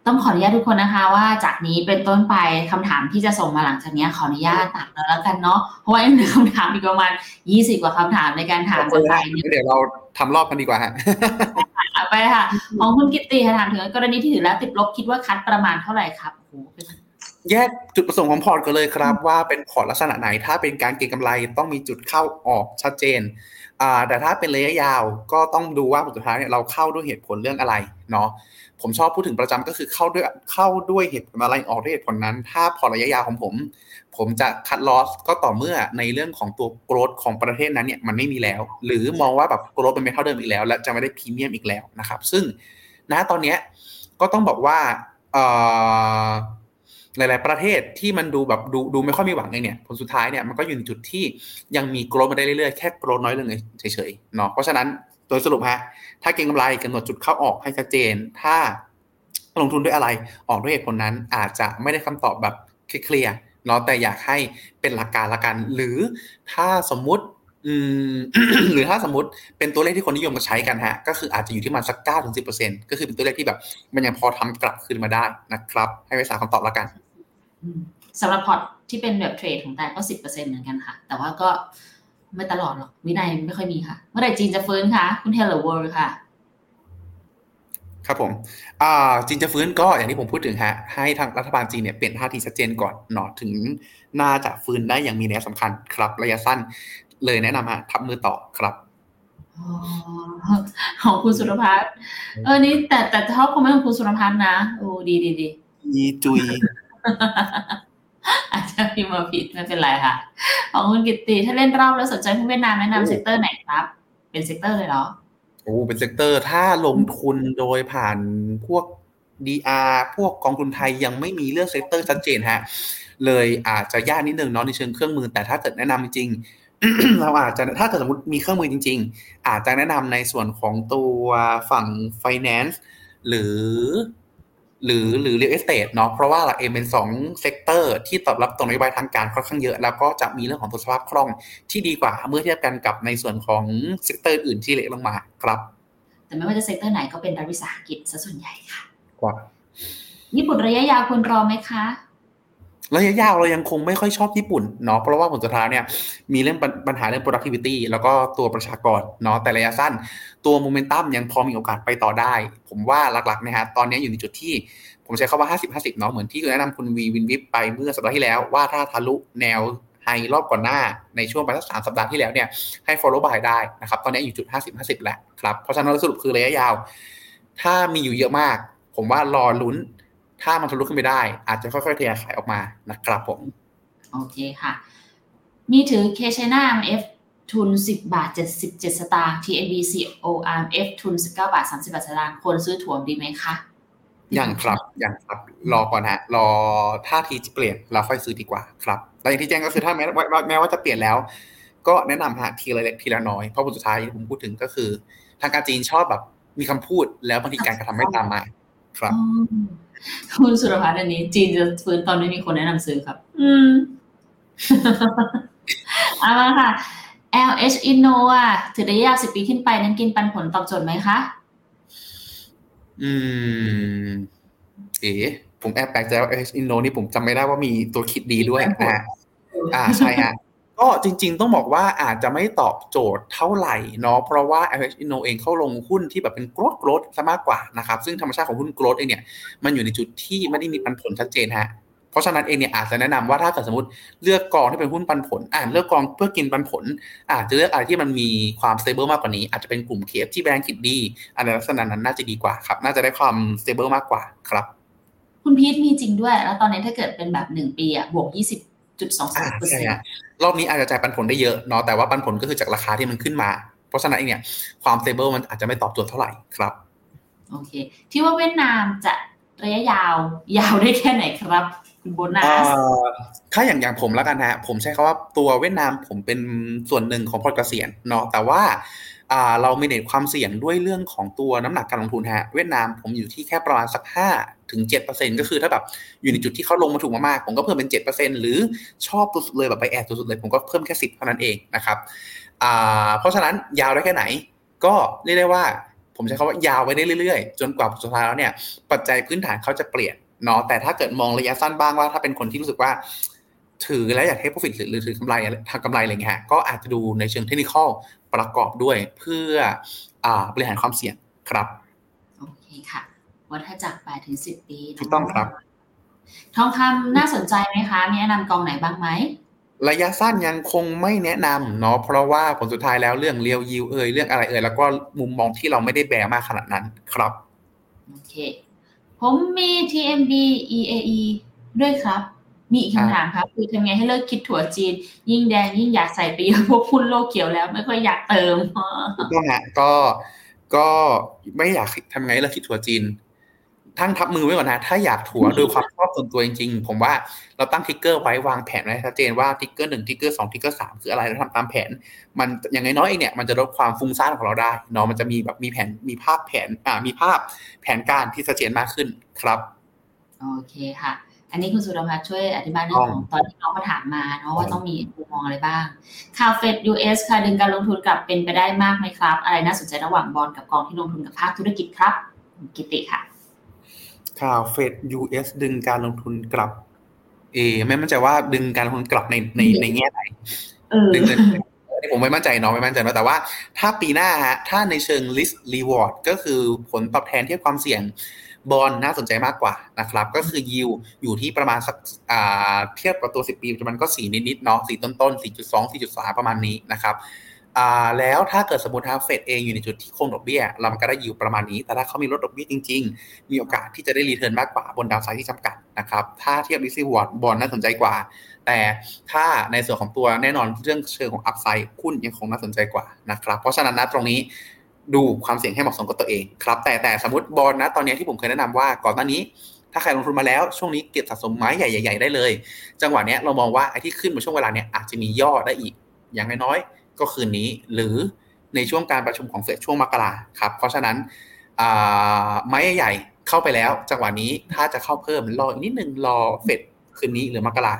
ต้องขออนุญาตทุกคนนะคะ ว่าจากนี้เป็นต้นไปคำถามที่จะส่งมาหลังจากนี้ขออนุญาตตัดแล้วกันเนาะเพราะว่ายังมีคำถามอีกประมาณยี่สิบกว่าคำถามในการถามกันไปเดี๋ยวเราทำรอบกันดีกว่าฮะไปค่ะของคุณกิตติถามถึงกรณีที่ถือแล้วติดลบคิดว่าคัดประมาณเท่าไหร่ครับโอ้แยกจุดประสงค์ของพอร์ตกันเลยครับ ว่าเป็นพอร์ตลักษณะไหน ถ้าเป็นการเก็งกำไรต้องมีจุดเข้าออกชัดเจนอ่าแต่ถ้าเป็นระยะยาวก็ต้องดูว่าผลสุดท้ายเนี่ยเราเข้าด้วยเหตุผลเรื่องอะไรเนาะ ผมชอบพูดถึงประจำก็คือเข้าด้วยเข้าด้วยเหตุผลอะไรออกด้วยเหตุผลนั้น ถ้าพอระยะยาวของผม ผมจะ cut loss ก็ต่อเมื่อในเรื่องของตัว growth ของประเทศนั้นเนี่ยมันไม่มีแล้ว หรือมองว่าแบบ growth เป็นไม่เท่าเดิมอีกแล้ว และจะไม่ได้พรีเมียมอีกแล้วนะครับ ซึ่งณตอนนี้ก็ต้องบอกว่าหลาย ๆ ประเทศที่มันดูแบบดูดูไม่ค่อยมีหวังเลยเนี่ยผลสุดท้ายเนี่ยมันก็อยู่ในจุดที่ยังมีโกรดมาได้เรื่อย ๆ แค่โกรดน้อยลงเฉย ๆ เนาะเพราะฉะนั้น โดยสรุปฮะ ถ้าเก็งกำไรกำหนดจุดเข้าออกให้ชัดเจน ถ้าลงทุนด้วยอะไรออกด้วยเหตุผลนั้นอาจจะไม่ได้คำตอบแบบเคลียร์เนาะแต่อยากให้เป็นหลักการละกัน หรือถ้าสมมุติหรือถ้าสมมติเป็นตัวเลขที่คนนิยมมาใช้กันฮะ ก็คืออาจจะอยู่ที่มันสักเก้าถึงสิบเปอร์เซ็นก็คือเป็นตัวเลขที่แบบ มันยังพอทำกลับคืนมาได้นะครับ ให้ไปหาคำตอบแล้วกันสำหรับพอร์ตที่เป็นแบบเทรดของแต่ก็สิบเปอร์เซ็นเหมือนกันค่ะ แต่ว่าก็ ไม่ตลอดหรอกวินัยไม่ค่อยมีค่ะ เมื่อไหร่จีนจะฟื้นคะคุณเทเลอร์เวิร์ค่ะ ครับผมอ่าจีนจะฟื้นก็อย่างที่ผมพูดถึงฮะให้ทางรัฐบาลจีนเนี่ยเปลี่ยนท่าทีชัดเจนก่อนเนาะถึงน่าจะฟื้นได้อย่างมีนัยสำคัญครับ ระยะสั้นเลยแนะนำฮะทับมือต่อครับของคุณสุรพัฒน์เออนี่แต่แต่ชอบคอมเมนต์ของคุณสุรพัฒน์นะโอ้ดีดีดียีจุยอาจจะ พิมพ์มาผิดไม่เป็นไรค่ะ ของคุณกิติถ้าเล่นรอบแล้วสนใจหุ้นเวียดนามแนะนำ sector ไหนครับ เป็น sector เลยเหรอโอ้เป็น sector ถ้าลงทุนโดยผ่านพวก DR พวกกองทุนไทยยังไม่มีเลือก sector ชัดเจนฮะเลยอาจจะยากนิดนึงเนาะในเชิงเครื่องมือแต่ถ้าเกิดแนะนำจริงเราอาจจะถ้าเกิดสมมติมีเครื่องมือจริง ๆ อาจจะแนะนำในส่วนของตัวฝั่ง finance หรือ หรือหรือ real estate เนาะเพราะว่าเราเองเป็นสอง sector ที่ตอบรับตรงนโยบายทางการค่อนข้างเยอะ แล้วก็จะมีเรื่องของตัวสภาพคล่องที่ดีกว่าเมื่อเทียบกันกับในส่วนของ sector อื่นที่เล็กลงมาครับ แต่ไม่ว่าจะ sector ไหนก็เป็นรัฐวิสาหกิจซะส่วนใหญ่ค่ะว่าญี่ปุ่นระยะยาวควรรอไหมคะ ระยะยาวเรายังคงไม่ค่อยชอบญี่ปุ่นเนาะเพราะว่าผลสุดท้ายเนี่ยมีเรื่องปัญหาเรื่อง productivity แล้วก็ตัวประชากรเนาะแต่ระยะสั้น ตัวโมเมนตัมยังพอมีโอกาสไปต่อได้ ผมว่าหลักๆนะฮะตอนนี้อยู่ในจุดที่ผมใช้คำว่า 50-50 เนาะเหมือนที่คุณแนะนำคุณวีวินวิปไปเมื่อสัปดาห์ที่แล้ว ว่าถ้าทะลุแนว high รอบก่อนหน้าในช่วงประมาณสามสัปดาห์ที่แล้วเนี่ยให้ follow by ได้นะครับ ตอนนี้อยู่จุด 50-50แหละครับ เพราะฉะนั้นสรุปคือระยะยาว ถ้ามีอยู่เยอะมาก ผมว่ารอลุ้น ถ้ามันทะลุขึ้นไปได้ อาจจะค่อยๆทยอยขายออกมานะครับผม โอเคค่ะ มีถือเคชนา MF ทุน 10 บาท 77 สตางค์ TNB CORMF ทุน 19 บาท 30 บาทสตางค์ควรซื้อถั่วดีไหมคะยังครับยังครับ รอก่อนฮะ รอท่าทีจะเปลี่ยนเราค่อยซื้อดีกว่าครับแต่อย่างที่แจ้งก็คือถ้าแม้แม้ว่าจะเปลี่ยนแล้ว ก็แนะนำฮะทีละเล็กทีละน้อย เพราะผลสุดท้ายที่ผมพูดถึงก็คือ ทางการจีนชอบแบบมีคำพูดแล้วบางทีการกระทำไม่ตามมา ครับ คุณสุรพัฒน์อันนี้ จีนจะฟื้นตอนไม่มีคนแนะนำซื้อครับ อืมเอามาค่ะ LH Inno อะถือระยะยาวสิบปีขึ้นไปนั้นกินปันผลตอบโจทย์ไหมคะ อืม เอ๋ผมแอบแปลกใจว่า LH Inno นี่ผมจำไม่ได้ว่ามีตัวคิดดีด้วยนะอ่าใช่ฮะ ก็จริงๆ ต้องบอกว่าอาจจะไม่ตอบโจทย์เท่าไหร่เนาะเพราะว่า LH Inno เองเข้าลงหุ้นที่แบบเป็นโกรดโกรดซะมากกว่านะครับซึ่งธรรมชาติของหุ้นโกรดเองเนี่ยมันอยู่ในจุดที่ไม่ได้มีปันผลชัดเจนฮะเพราะฉะนั้นเองเนี่ยอาจจะแนะนำว่าถ้าเกิดสมมติเลือกกองที่เป็นหุ้นปันผลอ่าเลือกกองเพื่อกินปันผล อาจจะเลือกอะไรที่มันมีความสเตเบิลมากกว่านี้ อาจจะเป็นกลุ่มเคฟที่แบงก์คิดดีอันลักษณะนั้นน่าจะดีกว่าครับน่าจะได้ความสเตเบิลมากกว่าครับ คุณพีทมีจริงด้วย แล้วตอนนี้ถ้าเกิดเป็นแบบหนึ่งปีอะบวกยี่สิบ จุดสองสามเปอร์เซ็นต์รอบนี้อาจจะจ่ายปันผลได้เยอะเนาะแต่ว่าปันผลก็คือจากราคาที่มันขึ้นมา เพราะฉะนั้นเนี่ยความเซเบิลมันอาจจะไม่ตอบโจทย์เท่าไหร่ครับโอเค ที่ว่าเวียดนามจะระยะยาวยาวได้แค่ไหนครับคุณโบนัสถ้าอย่างอย่างผมแล้วกันฮะผมใช้คาว่าตัวเวียดนามผมเป็นส่วนหนึ่งของพอร์ตเกษียณเนาะแต่ว่าเราไม่เน้นความเสี่ยงด้วยเรื่องของตัวน้ำหนักการลงทุนฮะเวียดนามผมอยู่ที่แค่ประมาณสักห้า ถึงเจ็ดเปอร์เซ็นก็คือถ้าแบบอยู่ในจุดที่เขาลงมาถูกมากๆ ผมก็เพิ่มเป็นเจ็ดเปอร์เซ็นหรือชอบสุดเลยแบบไป add สุดเลย ผมก็เพิ่มแค่สิบเท่านั้นเองนะครับเพราะฉะนั้นยาวได้แค่ไหน ก็เรียกได้ว่า ผมใช้คำว่ายาวไว้ได้เรื่อยๆ จนกว่าสุดท้ายแล้วเนี่ยปัจจัยพื้นฐานเขาจะเปลี่ยนเนาะแต่ถ้าเกิดมองระยะสั้นบ้างว่า ถ้าเป็นคนที่รู้สึกว่า ถือแล้วอยากให้ profit หรือถือกำไรทางกำไรอะไรเงี้ยก็อาจจะดูในเชิงเทคนิคประกอบด้วยเพื่อบริหารความเสี่ยงครับโอเคค่ะ วัฏจักร8ถึง10ปีถูกต้องครับ ทองคำน่าสนใจไหมคะมีแนะนำกองไหนบ้างไหมระยะสั้นยังคงไม่แนะนำเนาะเพราะว่าผลสุดท้ายแล้วเรื่องเรียวยิวเอยเรื่องอะไรเอยแล้วก็มุมมองที่เราไม่ได้แบมากขนาดนั้นครับโอเค ผมมี TMB EAE ด้วยครับ มีอีกคำถามครับ คือทำไงให้เลิกคิดถัวจีน ยิ่งแดงยิ่งอยากใส่ไปเยอะพวกกองโลกเขียวแล้วไม่ค่อยอยากเติมถูกต้องฮะก็ก็ไม่อยากทำไงเลิกคิดถัวจีน ทั้งทับมือไว้ก่อนนะ ถ้าอยากถัวโดยความชอบส่วนตัวจริงๆ ผมว่าเราตั้ง trigger ไว้วางแผนไว้ชัดเจนว่า trigger หนึ่ง trigger สอง trigger สามคืออะไรแล้วทำตามแผน มันอย่างน้อยๆเองเนี่ยมันจะลดความฟุ้งซ่านของเราได้เนาะมันจะมีแบบมีแผนมีภาพแผนอ่ามีภาพแผนการที่ชัดเจนมากขึ้นครับโอเคค่ะ อันนี้คุณสุรพัฒน์ช่วยอธิบายเรื่องของตอนที่น้องเขาถามมาเนาะว่าต้องมีมุมมองอะไรบ้างข่าวเฟด US ค่ะดึงการลงทุนกลับเป็นไปได้มากไหมครับ อะไรน่าสนใจระหว่างบอลกับกองที่ลงทุนกับภาคธุรกิจครับกิติค่ะ ข่าวเฟด US ดึงการลงทุนกลับ เอ ไม่มั่นใจว่าดึงการลงทุนกลับในในในแง่ไหนเออดึงเงินผมไม่มั่นใจเนาะไม่มั่นใจเนาะแต่ว่าถ้าปีหน้าฮะถ้าในเชิง risk reward ก็คือผลตอบแทนเทียบความเสี่ยงบอลน่าสนใจมากกว่านะครับ ก็คือยิวอยู่ที่ประมาณสักอ่าเทียบกับตัว 10 ปีมันก็สี่นิดๆเนาะสี่ต้นๆ4.2 4.3 ประมาณนี้นะครับอ่า แล้วถ้าเกิดสมมติทางเฟดเองอยู่ในจุดที่คงดอกเบี้ยเรามันก็ได้ยิวประมาณนี้ แต่ถ้าเขามีลดดอกเบี้ยจริง ๆ มีโอกาสที่จะได้ return มากกว่าบน downside ที่จำกัดนะครับ ถ้าเทียบ risk reward บอลน่าสนใจกว่า แต่ถ้าในส่วนของตัวแน่นอนเรื่องเชิงของอัพไซด์หุ้นยังคงน่าสนใจกว่านะครับ เพราะฉะนั้นนะตรงนี้ดูความเสี่ยงให้เหมาะสมกับตัวเองครับแต่แต่สมมติบอลนะตอนนี้ที่ผมเคยแนะนำว่าก่อนหน้านี้ ถ้าใครลงทุนมาแล้วช่วงนี้เก็บสะสมไม้ใหญ่ๆได้เลย จังหวะเนี้ยเรามองว่าไอ้ที่ขึ้นมาช่วงเวลาเนี้ยอาจจะมีย่อได้อีกอย่างน้อยๆ ก็คืนนี้ หรือในช่วงการประชุมของเฟดช่วงมกราครับ เพราะฉะนั้นไม้ใหญ่เข้าไปแล้วจังหวะนี้ถ้าจะเข้าเพิ่มรออีกนิดนึงรอเฟดคืนนี้หรือมกรา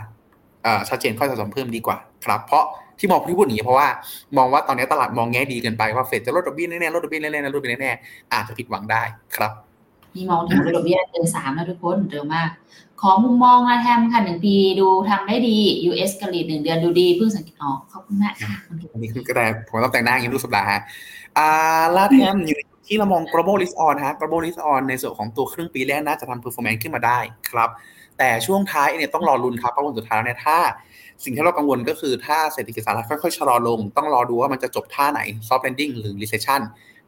ชัดเจนค่อยสะสมเพิ่มดีกว่าครับเพราะที่มองที่พูดอย่างนี้เพราะว่ามองว่าตอนนี้ตลาดมองแง่ดีเกินไปว่าเฟดจะลดดอกเบี้ยแน่ๆลดดอกเบี้ยแน่ๆลดดอกเบี้ยแน่ๆอาจจะผิดหวังได้ครับ พี่มองถึงดอกเบี้ยเกินสามแล้วทุกคนเร็วมาก ขอมุมมองมาแทมค่ะหนึ่งปีดูทำได้ดี US กรีดหนึ่งเดือนดูดีเพิ่งสังเกตอ๋อขอบคุณมากค่ะอันนี้คือก็แต่ผมต้องแต่งหน้าอย่างนี้ทุกสัปดาห์ฮะอ่าลาแทมอยู่ที่เรามอง global risk on ฮะ global risk on ในส่วนของตัวครึ่งปีแรกน่าจะทำ performance ขึ้นมาได้ครับ แต่ช่วงท้ายเนี่ยต้องรอรุนครับเพราะวันสุดท้ายเนี่ยถ้า สิ่งที่เรากังวลก็คือถ้าเศรษฐกิจสหรัฐค่อยๆชะลอลง ต้องรอดูว่ามันจะจบท่าไหน soft landing หรือ recession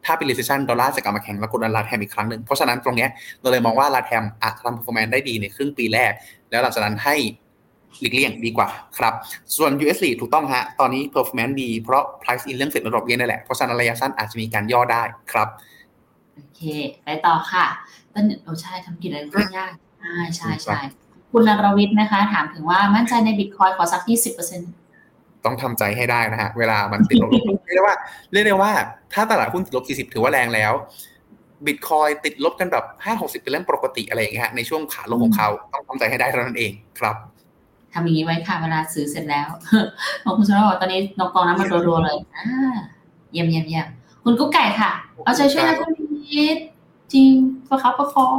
ถ้าเป็น recession ดอลลาร์จะกลับมาแข็งแล้วกดดันลาแทมอีกครั้งหนึ่งเพราะฉะนั้นตรงนี้เราเลยมองว่าลาแทมอาจจะทำ performance ได้ดีในครึ่งปีแรก แล้วหลังจากนั้นให้หลีกเลี่ยงดีกว่าครับ ส่วน US ถูกต้องฮะ ตอนนี้ performance ดี เพราะ price in เรื่องเสร็จระดอกเบี้ยนี่แหละ เพราะฉะนั้นระยะสั้นอาจจะมีการย่อได้ครับ โอเค ไปต่อค่ะต้นโอ้ใช่ทำกิจอะไรก็ยากใช่ใช่ใช่คุณนรวิทย์นะคะ ถามถึงว่ามั่นใจในบิตคอยขอสักยี่สิบเปอร์เซ็นต์ ต้องทำใจให้ได้นะฮะเวลามันติดลบเรียกได้ว่าเรียกได้ว่าถ้าตลาดหุ้นติดลบ40ถือว่าแรงแล้วบิตคอยติดลบกันแบบ5 60เป็นเรื่องปกติอะไรอย่างเงี้ยในช่วงขาลงของเขาต้องทำใจให้ได้เท่านั้นเองครับทำอย่างนี้ไว้ค่ะเวลาซื้อเสร็จแล้วของคุณชนะบอกตอนนี้นกกองน้ำมันรัวๆเลยอ่าเยี่ยมเยี่ยมเยี่ยมคุณกุ๊กไก่ค่ะ เอาใจช่วยนะคุณพีทจริงประคับประคอง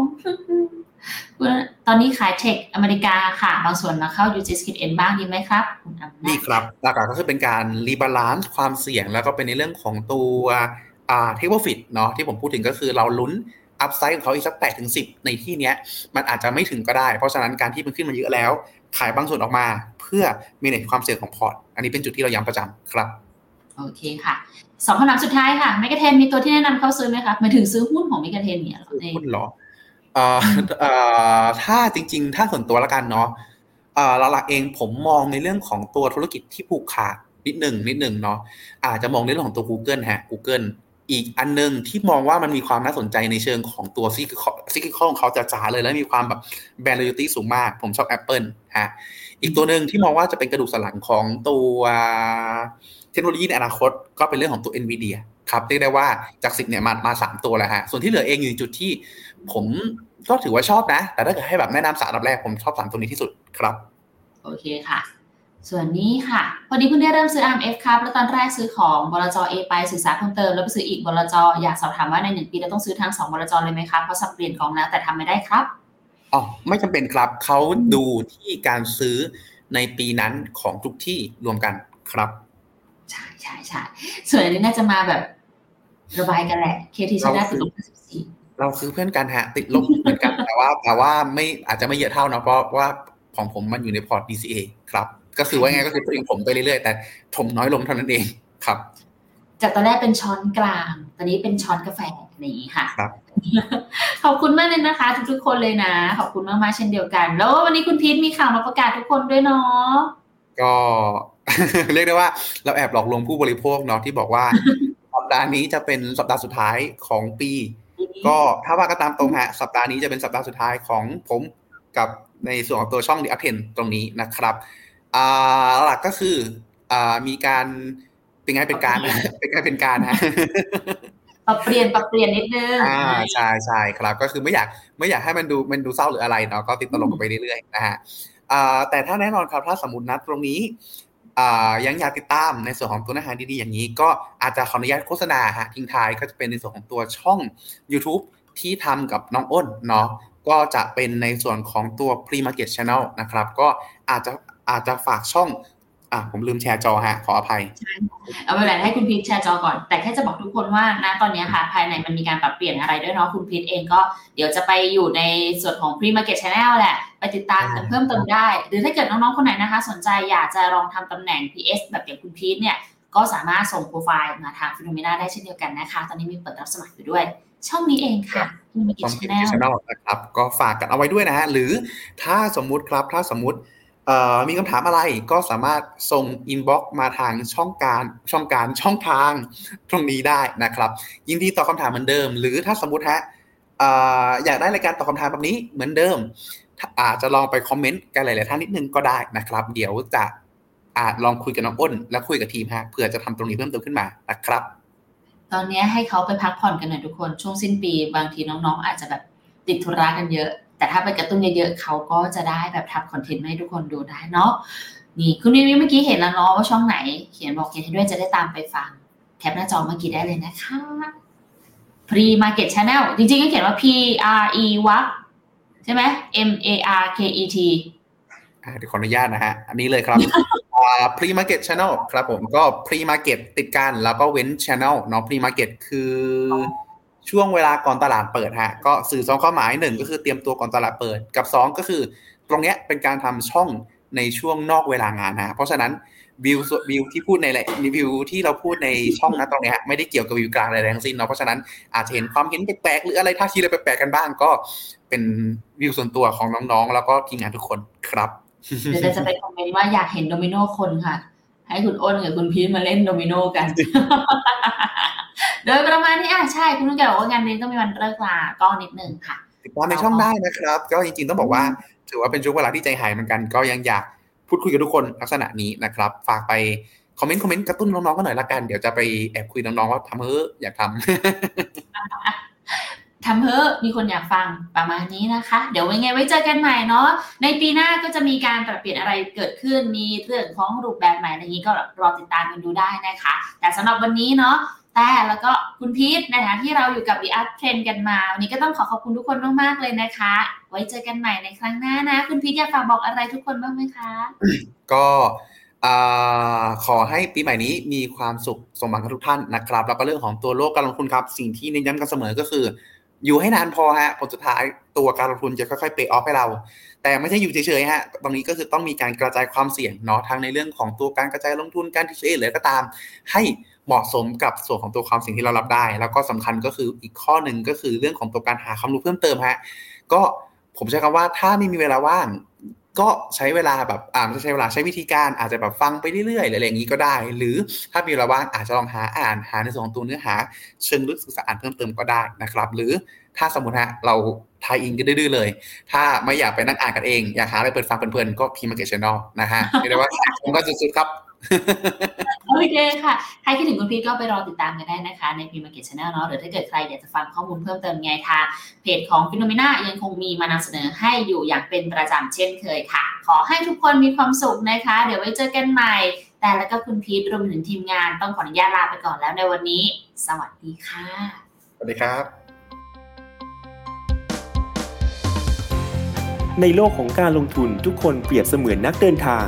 ตอนนี้ขาย tech อเมริกาค่ะบางส่วนมาเข้า u g s k i n บ้างดีไหมครับคุณอำนาจนี่ครับหลักๆก็คือเป็นการ rebalance ความเสี่ยงแล้วก็เป็นในเรื่องของตัวอ่า take profit เนาะที่ผมพูดถึงก็คือเราลุ้น upside ของเขาอีกสักแปดถึงสิบในที่เนี้ยมันอาจจะไม่ถึงก็ได้ เพราะฉะนั้นการที่มันขึ้นมาเยอะแล้ว ขายบางส่วนออกมาเพื่อ manage ความเสี่ยงของพอร์ต อันนี้เป็นจุดที่เราย้ำประจำครับ โอเคค่ะสองคำถามสุดท้ายค่ะ Mega Ten มีตัวที่แนะนำเข้าซื้อไหมครับหมายถึงซื้อหุ้นของ Mega Ten เนี่ยเหรอในหุ้นเหรอ เอ่อเอ่อถ้าจริง ๆ ถ้าส่วนตัวละกันเนาะเอ่อหลักๆเองผมมองในเรื่องของตัวธุรกิจที่ผูกขาดนิดหนึ่งนิดหนึ่งเนาะอาจจะมองในเรื่องของตัว Google ฮะ Google อีกอันหนึงที่มองว่ามันมีความน่าสนใจในเชิงของตัวซิกซิกิคอของเขาจ๋าๆเลยแล้วมีความแบบแบรนด์ loyalty สูงมาก ผมชอบ Apple ฮะอีกตัวหนึ่งที่มองว่าจะเป็นกระดูกสันหลังของตัวเทคโนโลยีในอนาคตก็เป็นเรื่องของตัว NVIDIA ครับเรียกได้ว่าจากสิบเนี่ยมามาสามตัวแล้วฮะส่วนที่เหลือเองอยู่ในจุดที่ ผมก็ถือว่าชอบนะ แต่ถ้าเกิดให้แบบแนะนำสามอันดับแรกผมชอบสามตัวนี้ที่สุดครับ โอเคค่ะ ส่วนนี้ค่ะพอดีเพิ่งได้เริ่มซื้อ RMF ครับแล้วตอนแรกซื้อของบลจ A ไปศึกษาเพิ่มเติมแล้วไปซื้ออีกบลจอยากสอบถามว่าในหนึ่งปีเราต้องซื้อทั้งสองบลจเลยไหมครับเพราะสับเปลี่ยนกองแล้วแต่ทำไม่ได้ครับอ๋อไม่จำเป็นครับเขาดูที่การซื้อในปีนั้นของทุกที่รวมกันครับ ใช่ใช่ใช่ส่วนอันนี้น่าจะมาแบบ ระบายกันแหละ KT ชนะติดลบ54เราซื้อเพื่อนกันฮะ ติดลบเหมือนกันแต่ว่าแต่ว่าไม่อาจจะไม่เยอะเท่านะเพราะว่าของผมมันอยู่ในพอร์ต DCA ครับ ก็คือว่าไงก็คือตัวเองผมไปเรื่อยๆ แต่ถมน้อยลงเท่านั้นเองครับ จากตอนแรกเป็นช้อนกลาง ตอนนี้เป็นช้อนกาแฟนี่ค่ะครับขอบคุณมากเลยนะคะ ทุกๆคนเลยนะ ขอบคุณมากๆเช่นเดียวกัน แล้ววันนี้คุณพีทมีข่าวมาประกาศทุกคนด้วยเนาะก็เรียกได้ว่าเราแอบหลอกลวงผู้บริโภคเนาะที่บอกว่าสัป ดาห์นี้จะเป็นสัปดาห์สุดท้ายของปี ก็ถ้าว่ากันตามตรงฮะสัปดาห์นี้จะเป็นสัปดาห์สุดท้ายของผมกับในส่วนของตัวช่อง The Up 10ตรงนี้นะครับอ่าหลักก็คืออ่ามีการเป็นไงเป็นการเป็นไงเป็นการฮะปรับเปลี่ยนปรับเปลี่ยนนิดนึงอ่าใช่ใช่ครับ ก็คือไม่อยากไม่อยากให้มันดูมันดูเศร้าหรืออะไรเนาะก็ติดตลกไปเรื่อยๆนะฮะอ่าแต่ถ้าแน่นอนครับถ้าสมมตินัดตรงนี้อ่า ยังอยากติดตามในส่วนของตัวเนื้อหาดีๆอย่างนี้ ก็อาจจะขออนุญาตโฆษณาฮะทิ้งท้ายก็จะเป็นในส่วนของตัวช่อง YouTube ที่ทำกับน้องอ้นเนาะก็จะเป็นในส่วนของตัว Pre Market Channel นะครับ ก็อาจจะอาจจะฝากช่อง อะผมลืมแชร์จอฮะ ขออภัยเอาไปแหละให้คุณพีทแชร์จอก่อน แต่แค่จะบอกทุกคนว่านะตอนนี้ค่ะภายในมันมีการปรับเปลี่ยนอะไรด้วยเนาะคุณพีทเองก็เดี๋ยวจะไปอยู่ในส่วนของ Pre Market Channel แหละ ไปติดตามกันเพิ่มเติมได้ หรือถ้าเกิดน้องๆคนไหนนะคะ สนใจอยากจะลองทำตำแหน่ง PS แบบอย่างคุณพีทเนี่ยก็สามารถส่งโปรไฟล์มาทาง Finnomena ได้เช่นเดียวกันนะคะ ตอนนี้มีเปิดรับสมัครอยู่ด้วย ช่องนี้เองค่ะมีกิจ channel นะครับก็ฝากกันเอาไว้ด้วยนะฮะหรือถ้าสมมุติครับถ้าสมมุติ มีคำถามอะไรก็สามารถส่ง inbox มาทางช่องการช่องการช่องทางตรงนี้ได้นะครับ ยินดีตอบคำถามเหมือนเดิม หรือถ้าสมมติฮะอยากได้รายการตอบคำถามแบบนี้เหมือนเดิม อาจจะลองไปคอมเมนต์กันหลาย ๆ ท่านนิดนึงก็ได้นะครับ เดี๋ยวจะอาจลองคุยกับน้องอ้น แล้วคุยกับทีมฮะเผื่อจะทำตรงนี้เพิ่มเติมขึ้นมานะครับ ตอนนี้ให้เขาไปพักผ่อนกันหน่อยทุกคนช่วงสิ้นปี บางทีน้อง ๆ อาจจะแบบติดธุระกันเยอะ แต่ถ้าไปกระตุ้นเยอะๆเขาก็จะได้แบบทำคอนเทนต์ให้ทุกคนดูได้เนาะนี่คุณวิวเมื่อกี้เห็นแล้วเนาะว่าช่องไหน เขียนบอกเขียนให้ด้วยจะได้ตามไปฟังแคปหน้าจอเมื่อกี้ได้เลยนะคะ Pre Market Channel จริงๆก็เขียนว่า P R E วักใช่ไหม M A R K E T เดี๋ยวขออนุญาตนะฮะ อันนี้เลยครับ Pre Market Channel ครับผมก็ Pre Market ติดกันแล้วก็เว้น Channel เนาะ Pre Market คือ ช่วงเวลาก่อนตลาดเปิดฮะก็สื่อสองข้อหมายหนึ่งก็คือเตรียมตัวก่อนตลาดเปิดกับ 2 ก็คือ ตรงเนี้ยเป็นการทำช่องในช่วงนอกเวลางานฮะเพราะฉะนั้นวิววิวที่พูดในวิวที่เราพูดในช่องนะตรงนี้ไม่ได้เกี่ยวกับวิวกลางอะไรทั้งสิ้นเนาะเพราะฉะนั้นอาจจะเห็นความเห็นแปลกๆหรืออะไรท่าทีอะไรแปลกๆกันบ้าง ก็เป็นวิวส่วนตัวของน้องๆ แล้วก็ทีมงานทุกคนครับเดี๋ยวจะไปคอมเมนต์ว่าอยากเห็นโดมิโนคนค่ะ ให้คุณอ้นกับคุณพีทมาเล่นโดมิโนกัน โดยประมาณนี้อะใช่คุณต้องบอกว่างานนี้ต้องมีวันเลิกลาก็นิดนึงค่ะติดตามในช่องได้นะครับ ก็จริงๆต้องบอกว่าถือว่าเป็นช่วงเวลาที่ใจหายเหมือนกัน ก็ยังอยากพูดคุยกับทุกคนลักษณะนี้นะครับ ฝากไปคอมเมนต์คอมเมนต์กระตุ้นน้องๆกันหน่อยละกัน เดี๋ยวจะไปแอบคุยน้องๆว่าทำเฮ้ออยากทำทำเพ้อมีคนอยากฟังประมาณนี้นะคะ เดี๋ยวไงไว้เจอกันใหม่เนาะในปีหน้าก็จะมีการปรับเปลี่ยนอะไรเกิดขึ้นมีเรื่องของรูปแบบใหม่อะไรนี้ก็รอติดตามกันดูได้นะคะ แต่สำหรับวันนี้เนาะ แต่แล้วก็คุณพีทนะคะที่เราอยู่กับ The Art Trend กันมา วันนี้ก็ต้องขอขอบคุณทุกคนมาก ๆ เลยนะคะ ไว้เจอกันใหม่ในครั้งหน้านะ คุณพีทอยากฝากบอกอะไรทุกคนบ้างไหมคะ ก็ขอให้ปีใหม่นี้มีความสุขสมหวังกับทุกท่านนะครับ แล้วก็เรื่องของตัวโลกการลงทุนครับ สิ่งที่เน้นย้ำกันเสมอก็คือ อยู่ให้นานพอฮะผลสุดท้ายตัวการลงทุนจะค่อยๆเปย์ออฟให้เรา แต่ไม่ใช่อยู่เฉยๆฮะตรงนี้ก็คือต้องมีการกระจายความเสี่ยงเนาะทั้งในเรื่องของตัวการกระจายลงทุนการที่เอหรือก็ตาม ให้ เหมาะสมกับส่วนของตัวความสิ่งที่เรารับได้ แล้วก็สำคัญก็คืออีกข้อหนึ่งก็คือเรื่องของตัวการหาความรู้เพิ่มเติมฮะก็ผมใช้คำว่าถ้าไม่มีเวลาว่างก็ใช้เวลาแบบอ่านไม่ใช้เวลาใช้วิธีการอาจจะแบบฟังไปเรื่อยๆอะไรอย่างนี้ก็ได้ หรือถ้ามีเวลาว่างอาจจะลองหาอ่านหาในส่วนของตัวเนื้อหา เชิงลึกศึกษาอ่านเพิ่มเติมก็ได้นะครับ หรือถ้าสมมติฮะเรา tie-in กันดื้อเลย ถ้าไม่อยากไปนั่งอ่านกันเอง อยากหาอะไรเปิดฟังเพลินๆก็ Pre Market Channel นะฮะเรียกว่าผมก็สุดๆครับ โอเคค่ะ ใครคิดถึงคุณพีทก็ไปรอติดตามกันได้นะคะ ใน Pre Market Channel เนาะหรือถ้าเกิดใครอยากจะฟังข้อมูลเพิ่มเติมไงทางเพจของ Finnomena ยังคงมีมานำเสนอให้อยู่อย่างเป็นประจำเช่นเคยค่ะ ขอให้ทุกคนมีความสุขนะคะ เดี๋ยวไว้เจอกันใหม่ แต่แล้วก็คุณพีทรวมถึงทีมงานต้องขออนุญาตลาไปก่อนแล้วในวันนี้ สวัสดีค่ะ สวัสดีครับ ในโลกของการลงทุนทุกคนเปรียบเสมือนนักเดินทาง